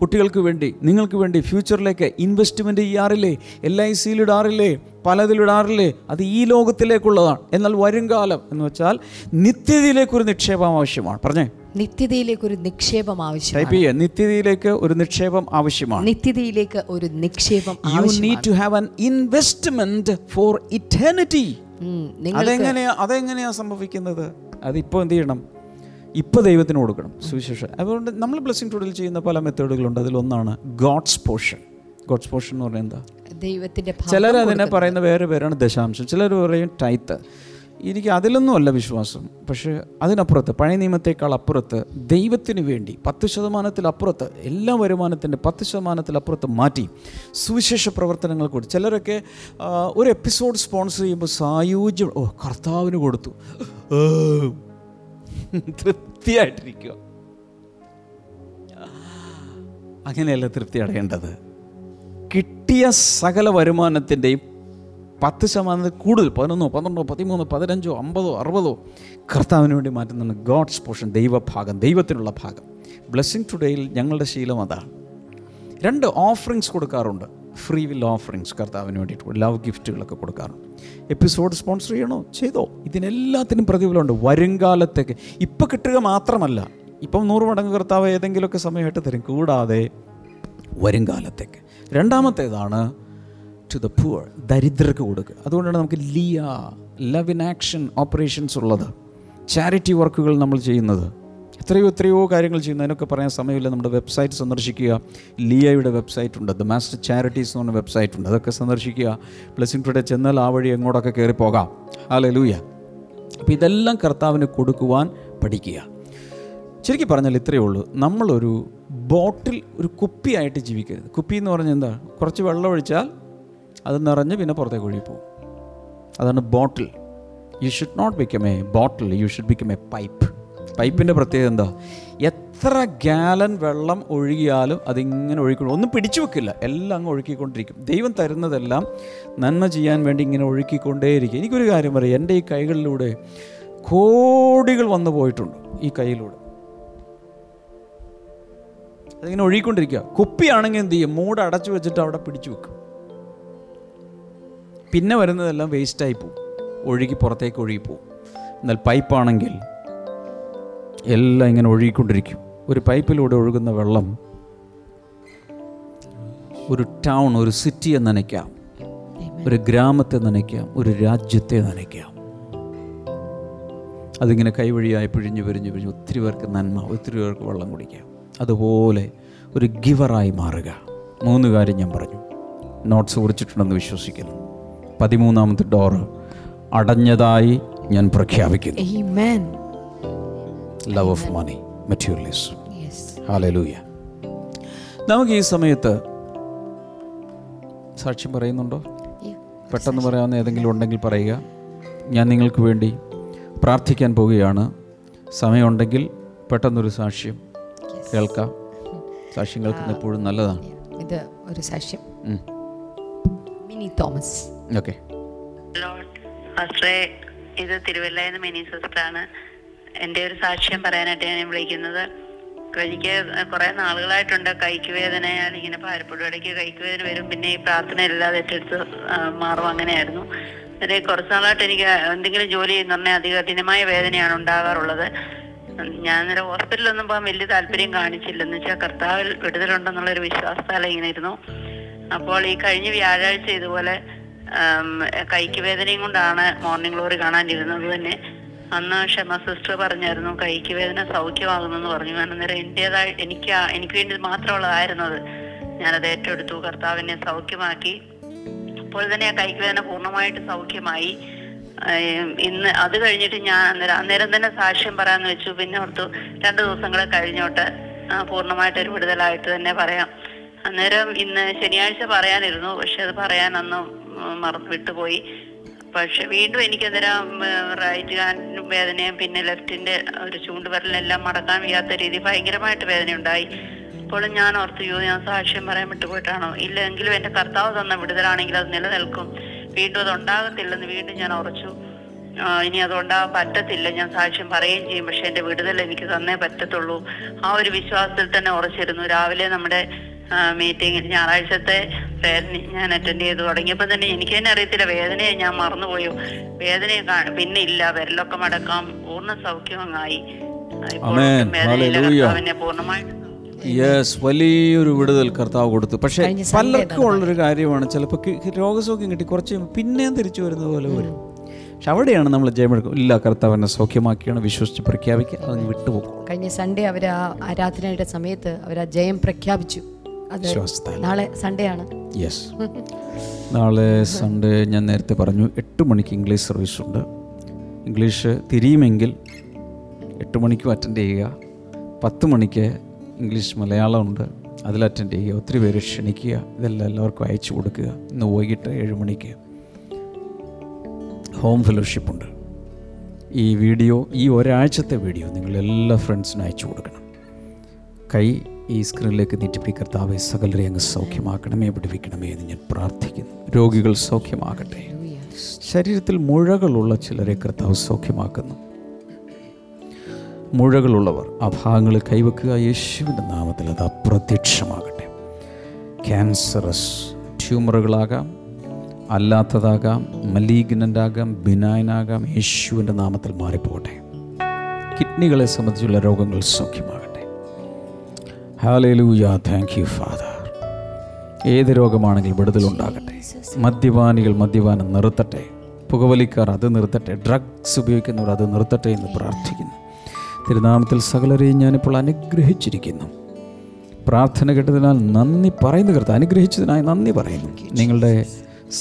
കുട്ടികൾക്ക് വേണ്ടി നിങ്ങൾക്ക് വേണ്ടി ഫ്യൂച്ചറിലേക്ക് ഇൻവെസ്റ്റ്മെന്റ് ചെയ്യാറില്ലേ? എൽ ഐ സിയിലിടാറില്ലേ പലതിലിടാറില്ലേ അത് ഈ ലോകത്തിലേക്കുള്ളതാണ്. എന്നാൽ വരും കാലം എന്ന് വെച്ചാൽ നിത്യതയിലേക്കൊരു നിക്ഷേപം ആവശ്യമാണ്. പറഞ്ഞേ? നിത്യതയിലേക്ക് ഒരു നിക്ഷേപം ആവശ്യമാണ്. ടൈപ്പ് ചെയ്യുക. നിത്യതയിലേക്ക് ഒരു നിക്ഷേപം ആവശ്യമാണ്. നിത്യതയിലേക്ക് ഒരു നിക്ഷേപം you need to have an investment for eternity അതെങ്ങനെയാ അതെങ്ങനെയാ സംഭവിക്കുന്നത്? അതിപ്പോൾ എന്ത് ചെയ്യണം? ഇപ്പോൾ ദൈവത്തിന് കൊടുക്കണം. സുവിശേഷം. അതുകൊണ്ട് നമ്മൾ ബ്ലെസ്സിങ് ടൂഡിൽ ചെയ്യുന്ന പല മെത്തേഡുകളുണ്ട് അതിലൊന്നാണ് ഗോഡ്സ് പോർഷൻ ഗോഡ്സ് പോർഷൻ എന്ന് പറഞ്ഞാൽ എന്താ? ദൈവത്തിന്റെ ചിലർ അതിനെ പറയുന്ന വേറെ പേരാണ് ദശാംശം. ചിലർ പറയും ടൈത്ത് എനിക്ക് അതിലൊന്നുമല്ല വിശ്വാസം. പക്ഷേ അതിനപ്പുറത്ത് പഴയ നിയമത്തേക്കാൾ അപ്പുറത്ത് ദൈവത്തിന് വേണ്ടി പത്ത് ശതമാനത്തിലപ്പുറത്ത് എല്ലാ വരുമാനത്തിന്റെ പത്ത് ശതമാനത്തിലപ്പുറത്ത് മാറ്റി സുവിശേഷ പ്രവർത്തനങ്ങൾ കൊടുത്തു. ചിലരൊക്കെ ഒരു എപ്പിസോഡ് സ്പോൺസർ ചെയ്യുമ്പോൾ സായുജ്യം ഓ കർത്താവിന് കൊടുത്തു. തൃപ്തിയായിട്ടിരിക്കുക അങ്ങനെയല്ല തൃപ്തി അടയേണ്ടത്. കിട്ടിയ സകല വരുമാനത്തിന്റെയും പത്ത് ശതമാനത്തിൽ കൂടുതൽ പതിനൊന്നോ പന്ത്രണ്ടോ പതിമൂന്നോ പതിനഞ്ചോ അമ്പതോ അറുപതോ കർത്താവിന് വേണ്ടി മാറ്റുന്നതാണ് ഗോഡ്സ് പോർഷൻ ദൈവഭാഗം ദൈവത്തിനുള്ള ഭാഗം. ബ്ലെസ്സിങ് ടുഡേയിൽ ഞങ്ങളുടെ ശീലം അതാണ് രണ്ട് ഓഫറിങ്സ് കൊടുക്കാറുണ്ട്. ഫ്രീ വിൽ ഓഫറിങ്സ് കർത്താവിന് വേണ്ടിയിട്ട് ലവ് ഗിഫ്റ്റുകളൊക്കെ കൊടുക്കാറുണ്ട്. എപ്പിസോഡ് സ്പോൺസർ ചെയ്യണോ? ചെയ്തോ. ഇതിനെല്ലാത്തിനും പ്രതിഫലമുണ്ട്. വരുംകാലത്തേക്ക്. ഇപ്പോൾ കിട്ടുക മാത്രമല്ല. ഇപ്പം നൂറ് മടങ്ങ് കർത്താവ് ഏതെങ്കിലുമൊക്കെ സമയമായിട്ട് തരും. കൂടാതെ വരും കാലത്തേക്ക് രണ്ടാമത്തേതാണ് ടു ദ പുവർ ദരിദ്രർക്ക് കൊടുക്കുക. അതുകൊണ്ടാണ് നമുക്ക് Leah love in action operations ഉള്ളത്. ചാരിറ്റി വർക്കുകൾ നമ്മൾ ചെയ്യുന്നത്. എത്രയോ എത്രയോ കാര്യങ്ങൾ ചെയ്യുന്നു. അതിനൊക്കെ പറയാൻ സമയമില്ല. നമ്മുടെ വെബ്സൈറ്റ് സന്ദർശിക്കുക. ലിയയുടെ വെബ്സൈറ്റ് ഉണ്ട്. ദ മാസ്റ്റർ ചാരിറ്റീസ് എന്ന് പറഞ്ഞ വെബ്സൈറ്റ് ഉണ്ട്. അതൊക്കെ സന്ദർശിക്കുക. ബ്ലെസ്സിംഗ് ടുഡേ ചെന്നാൽ ആ വഴി എങ്ങോട്ടൊക്കെ കയറി പോകാം. അല്ലെ ലൂയ അപ്പോൾ ഇതെല്ലാം കർത്താവിന് കൊടുക്കുവാൻ പഠിക്കുക. ശരിക്കും പറഞ്ഞാൽ ഇത്രയേ ഉള്ളൂ. നമ്മളൊരു ബോട്ടിൽ ഒരു കുപ്പിയായിട്ട് ജീവിക്കരുത്. കുപ്പി എന്ന് പറഞ്ഞാൽ എന്താ? കുറച്ച് വെള്ളം ഒഴിച്ചാൽ അത് നിറഞ്ഞ് പിന്നെ പുറത്തേക്ക് ഒഴുകി പോകും. അതാണ് bottle. You should not become a bottle you should become a pipe പൈപ്പിന്റെ പ്രത്യേകത എന്താ? എത്ര ഗാലൻ വെള്ളം ഒഴുകിയാലും അതിങ്ങനെ ഒഴുകിക്കൊണ്ട് ഒന്നും പിടിച്ചു വെക്കില്ല. എല്ലാം അങ്ങ് ഒഴുക്കിക്കൊണ്ടിരിക്കും ദൈവം തരുന്നതെല്ലാം നന്മ ചെയ്യാൻ വേണ്ടി ഇങ്ങനെ ഒഴുക്കിക്കൊണ്ടേയിരിക്കും എനിക്കൊരു കാര്യം പറയാം. എന്റെ ഈ കൈകളിലൂടെ കോടികൾ വന്നു പോയിട്ടുണ്ട് ഈ കൈയിലൂടെ. അതിങ്ങനെ ഒഴുകിക്കൊണ്ടിരിക്കുക. കുപ്പിയാണെങ്കിൽ എന്ത് ചെയ്യും? മൂട് അടച്ചു വെച്ചിട്ട് അവിടെ പിടിച്ചു വെക്കും. പിന്നെ വരുന്നതെല്ലാം വേസ്റ്റായി പോവും. ഒഴുകി പുറത്തേക്ക് ഒഴുകി പോവും. എന്നാൽ പൈപ്പാണെങ്കിൽ എല്ലാം ഇങ്ങനെ ഒഴുകിക്കൊണ്ടിരിക്കും. ഒരു പൈപ്പിലൂടെ ഒഴുകുന്ന വെള്ളം ഒരു ടൗൺ ഒരു സിറ്റിയെ നനയ്ക്കാം. ഒരു ഗ്രാമത്തെ നനയ്ക്കാം. ഒരു രാജ്യത്തെ നനയ്ക്കാം. അതിങ്ങനെ കൈവഴിയായി പിഴിഞ്ഞ് പിരിഞ്ഞ് പിഴിഞ്ഞ് ഒത്തിരി പേർക്ക് നന്മ ഒത്തിരി പേർക്ക് വെള്ളം കുടിക്കാം. അതുപോലെ ഒരു ഗിവറായി മാറുക. മൂന്ന് കാര്യം ഞാൻ പറഞ്ഞു. നോട്ട്സ് കുറിച്ചിട്ടുണ്ടെന്ന് വിശ്വസിക്കുന്നു. പതിമൂന്നാമത്തെ ഡോർ അടഞ്ഞതായി ഞാൻ പ്രഖ്യാപിക്കുന്നു. Love of money materialism Yes. Hallelujah നമുക്ക് ഈ സമയത്ത് സാക്ഷ്യം പറയുന്നുണ്ടോ? പെട്ടെന്ന് പറയാവുന്ന ഏതെങ്കിലും ഉണ്ടെങ്കിൽ പറയുക. ഞാൻ നിങ്ങൾക്ക് വേണ്ടി പ്രാർത്ഥിക്കാൻ പോവുകയാണ്. സമയമുണ്ടെങ്കിൽ പെട്ടെന്നൊരു സാക്ഷ്യം കേൾക്കാം. സാക്ഷ്യം കേൾക്കുന്ന എപ്പോഴും നല്ലതാണ്. ഇത് ഒരു സാക്ഷ്യം. മിനി തോമസ്. ഓക്കെ. ഇത് തിരുവല്ലയിൽ നിന്ന് മിനി സിസ്റ്ററാണ്. എന്റെ ഒരു സാക്ഷ്യം പറയാനായിട്ട് ഞാൻ വിളിക്കുന്നത്. എനിക്ക് കുറേ നാളുകളായിട്ടുണ്ട് കൈക്ക് വേദന ഇങ്ങനെ പാരപ്പൊടി ഇടയ്ക്ക് കൈക്ക് വേദന വരും. പിന്നെ ഈ പ്രാർത്ഥന ഇല്ലാതെ ഏറ്റെടുത്ത് മാറും അങ്ങനെയായിരുന്നു. എന്നിട്ട് കുറച്ച് നാളായിട്ട് എനിക്ക് എന്തെങ്കിലും ജോലി ചെയ്യുന്ന പറഞ്ഞാൽ അതികഠിനമായ വേദനയാണ് ഉണ്ടാകാറുള്ളത്. ഞാൻ നേരെ ഹോസ്പിറ്റലൊന്നും പോകാൻ വലിയ താല്പര്യം കാണിച്ചില്ല എന്ന് വെച്ചാൽ കർത്താവിൽ വിടുതലുണ്ടെന്നുള്ളൊരു വിശ്വാസത്താലേ ഇങ്ങനെ ഇരുന്നു. അപ്പോൾ ഈ കഴിഞ്ഞ വ്യാഴാഴ്ച ഇതുപോലെ കൈക്ക് വേദനയും കൊണ്ടാണ് മോർണിംഗ് ഗ്ലോറി കാണാനിരുന്നത് തന്നെ. അന്ന് ക്ഷമ സിസ്റ്റർ പറഞ്ഞായിരുന്നു കൈക്ക് വേദന സൗഖ്യമാകുന്നെന്ന് പറഞ്ഞു. ഞാൻ അന്നേരം എന്റെതായി എനിക്ക് എനിക്ക് വേണ്ടി മാത്രമുള്ളതായിരുന്നത്. ഞാനത് ഏറ്റെടുത്തു കർത്താവിനെ സൗഖ്യമാക്കി. അപ്പോൾ തന്നെ ആ കൈക്ക് വേദന പൂർണമായിട്ട് സൗഖ്യമായി. ഇന്ന് അത് കഴിഞ്ഞിട്ട് ഞാൻ അന്നേരം അന്നേരം തന്നെ സാക്ഷ്യം പറയാന്ന് വെച്ചു. പിന്നെ ഓർത്തു രണ്ട് ദിവസങ്ങളെ കഴിഞ്ഞോട്ട് പൂർണമായിട്ട് ഒരു വിടുതലായിട്ട് തന്നെ പറയാം. അന്നേരം ഇന്ന് ശനിയാഴ്ച പറയാനിരുന്നു. പക്ഷെ അത് പറയാനൊന്നും മറന്നു വിട്ടുപോയി പക്ഷെ വീണ്ടും എനിക്ക് അന്നേരം റൈറ്റ് ഹാൻഡ് വേദനയും പിന്നെ ലെഫ്റ്റിന്റെ ഒരു ചൂണ്ടുവിരലെല്ലാം മടക്കാൻ വയ്യാത്ത രീതി ഭയങ്കരമായിട്ട് വേദന ഉണ്ടായി ഇപ്പോഴും ഞാൻ ഓർത്തു യോ ഞാൻ സാക്ഷ്യം പറയാൻ വിട്ടുപോയിട്ടാണോ? ഇല്ലെങ്കിലും എന്റെ കർത്താവ് തന്ന വിടുതലാണെങ്കിൽ അത് നിലനിൽക്കും. വീണ്ടും അത് ഉണ്ടാകത്തില്ലെന്ന് വീണ്ടും ഞാൻ ഉറച്ചു. ഇനി അത് ഉണ്ടാകാൻ പറ്റത്തില്ല. ഞാൻ സാക്ഷ്യം പറയുകയും ചെയ്യും. പക്ഷെ എന്റെ വിടുതൽ എനിക്ക് തന്നേ പറ്റത്തുള്ളൂ. ആ ഒരു വിശ്വാസത്തിൽ തന്നെ ഉറച്ചിരുന്നു. രാവിലെ നമ്മുടെ മീറ്റിംഗ് ഞായറാഴ്ചത്തെ പ്രേരണ ഞാൻ അറ്റൻഡ് ചെയ്ത് തുടങ്ങിയപ്പോൾ തന്നെ എനിക്ക് തന്നെ അറിയത്തില്ല വേദനയെ ഞാൻ മറന്നുപോയോ. വേദനയെ പിന്നെ ഇല്ല വിരലൊക്കെ മടക്കാം പൂർണ സൗഖ്യം അങ്ങായി. ഇപ്പോൾ Amen. ഒട്ടും വേദനയില്ല പൂർണമായിട്ട് യെസ് വലിയൊരു വിടുതൽ കർത്താവ് കൊടുത്തു. പക്ഷെ പലർക്കും ഉള്ളൊരു കാര്യമാണ് ചിലപ്പോൾ രോഗസൗഖ്യം കിട്ടി കുറച്ച് പിന്നെയും തിരിച്ചു വരുന്ന പോലെ വരും. പക്ഷെ അവിടെയാണ് നമ്മൾ ജയമെടുക്കും. ഇല്ല കർത്താവ് എന്നെ സൗഖ്യമാക്കിയാണ് വിശ്വസിച്ച് പ്രഖ്യാപിക്കുക അതങ്ങ് വിട്ടുപോകും. കഴിഞ്ഞ സൺഡേ അവർ ആ ആരാധനയുടെ സമയത്ത് അവർ ആ ജയം പ്രഖ്യാപിച്ചു. അത് നാളെ സൺഡേ ആണ്. യെസ് നാളെ സൺഡേ ഞാൻ നേരത്തെ പറഞ്ഞു എട്ട് മണിക്ക് ഇംഗ്ലീഷ് സർവീസ് ഉണ്ട്. ഇംഗ്ലീഷ് തിരിയുമെങ്കിൽ എട്ട് മണിക്കും അറ്റൻഡ് ചെയ്യുക. പത്ത് മണിക്ക് ഇംഗ്ലീഷ് മലയാളം ഉണ്ട് അതിൽ അറ്റൻഡ് ചെയ്യുക. ഒത്തിരി പേര് ക്ഷണിക്കുക. ഇതെല്ലാം എല്ലാവർക്കും അയച്ചു കൊടുക്കുക. ഇന്ന് വൈകിട്ട് ഏഴ് മണിക്ക് ഹോം ഫെലോഷിപ്പ് ഉണ്ട്. ഈ വീഡിയോ ഈ ഒരാഴ്ചത്തെ വീഡിയോ നിങ്ങൾ എല്ലാ ഫ്രണ്ട്സിനും അയച്ചു കൊടുക്കണം. കൈ ഈ സ്ക്രീനിലേക്ക് നീട്ടിപ്പിടി കർത്താവെ സകലരെ അങ്ങ് സൗഖ്യമാക്കണമേ പിടിപ്പിക്കണമേ എന്ന് ഞാൻ പ്രാർത്ഥിക്കുന്നു. രോഗികൾ സൗഖ്യമാകട്ടെ. ശരീരത്തിൽ മുഴകളുള്ള ചിലരെ കർത്താവ് സൗഖ്യമാക്കുന്നു. മുഴകളുള്ളവർ ആ ഭാഗങ്ങൾ കൈവെക്കുക യേശുവിന്റെ നാമത്തിൽ അത് അപ്രത്യക്ഷമാകട്ടെ. ക്യാൻസറസ് ട്യൂമറുകളാകാം അല്ലാത്തതാകാം മലീഗ്നന്റ് ആകാം ബിനായനാകാം യേശുവിന്റെ നാമത്തിൽ മാറിപ്പോകട്ടെ. കിഡ്നികളെ സംബന്ധിച്ചുള്ള രോഗങ്ങൾ സൗഖ്യമാകട്ടെ. ഹാലൂയ താങ്ക് യു ഫാദർ ഏത് രോഗമാണെങ്കിലും വിടുതലുണ്ടാകട്ടെ മദ്യപാനികൾ മദ്യപാനം നിർത്തട്ടെ. പുകവലിക്കാർ അത് നിർത്തട്ടെ. ഡ്രഗ്സ് ഉപയോഗിക്കുന്നവർ അത് നിർത്തട്ടെ എന്ന് പ്രാർത്ഥിക്കുന്നു. തിരുനാമത്തിൽ സകലരെയും ഞാനിപ്പോൾ അനുഗ്രഹിച്ചിരിക്കുന്നു. പ്രാർത്ഥന കേട്ടതിനാൽ നന്ദി പറയുന്ന കർത്ത അനുഗ്രഹിച്ചതിനായി നന്ദി പറയുന്നു. നിങ്ങളുടെ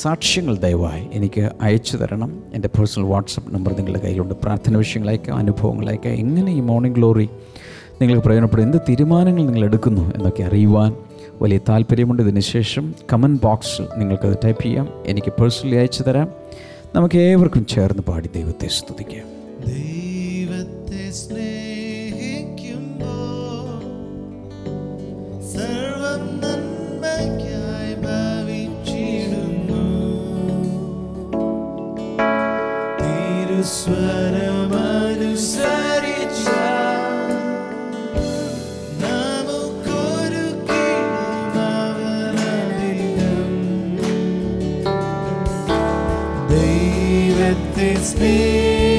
സാക്ഷ്യങ്ങൾ ദയവായി എനിക്ക് അയച്ചു തരണം. എന്റെ പേഴ്സണൽ വാട്സപ്പ് നമ്പർ നിങ്ങളുടെ കയ്യിലുണ്ട്. പ്രാർത്ഥന വിഷയങ്ങൾ അയക്കാം. എങ്ങനെ ഈ മോർണിംഗ് ഗ്ലോറി നിങ്ങൾക്ക് പ്രയോജനപ്പെടും. എന്ത് തീരുമാനങ്ങൾ നിങ്ങൾ എടുക്കുന്നു എന്നൊക്കെ അറിയുവാൻ വലിയ താല്പര്യമുണ്ട്. ഇതിന് ശേഷം കമന്റ് ബോക്സിൽ നിങ്ങൾക്കത് ടൈപ്പ് ചെയ്യാം. എനിക്ക് പേഴ്സണലി അയച്ചു തരാം. നമുക്ക് ഏവർക്കും ചേർന്ന് പാടി ദൈവത്തെ സ്തുതിക്കാം. ദൈവത്തെ സ്നേഹിക്കുമ്പോൾ ദൈവത്തെ സ്നേഹിക്കുമ്പോൾ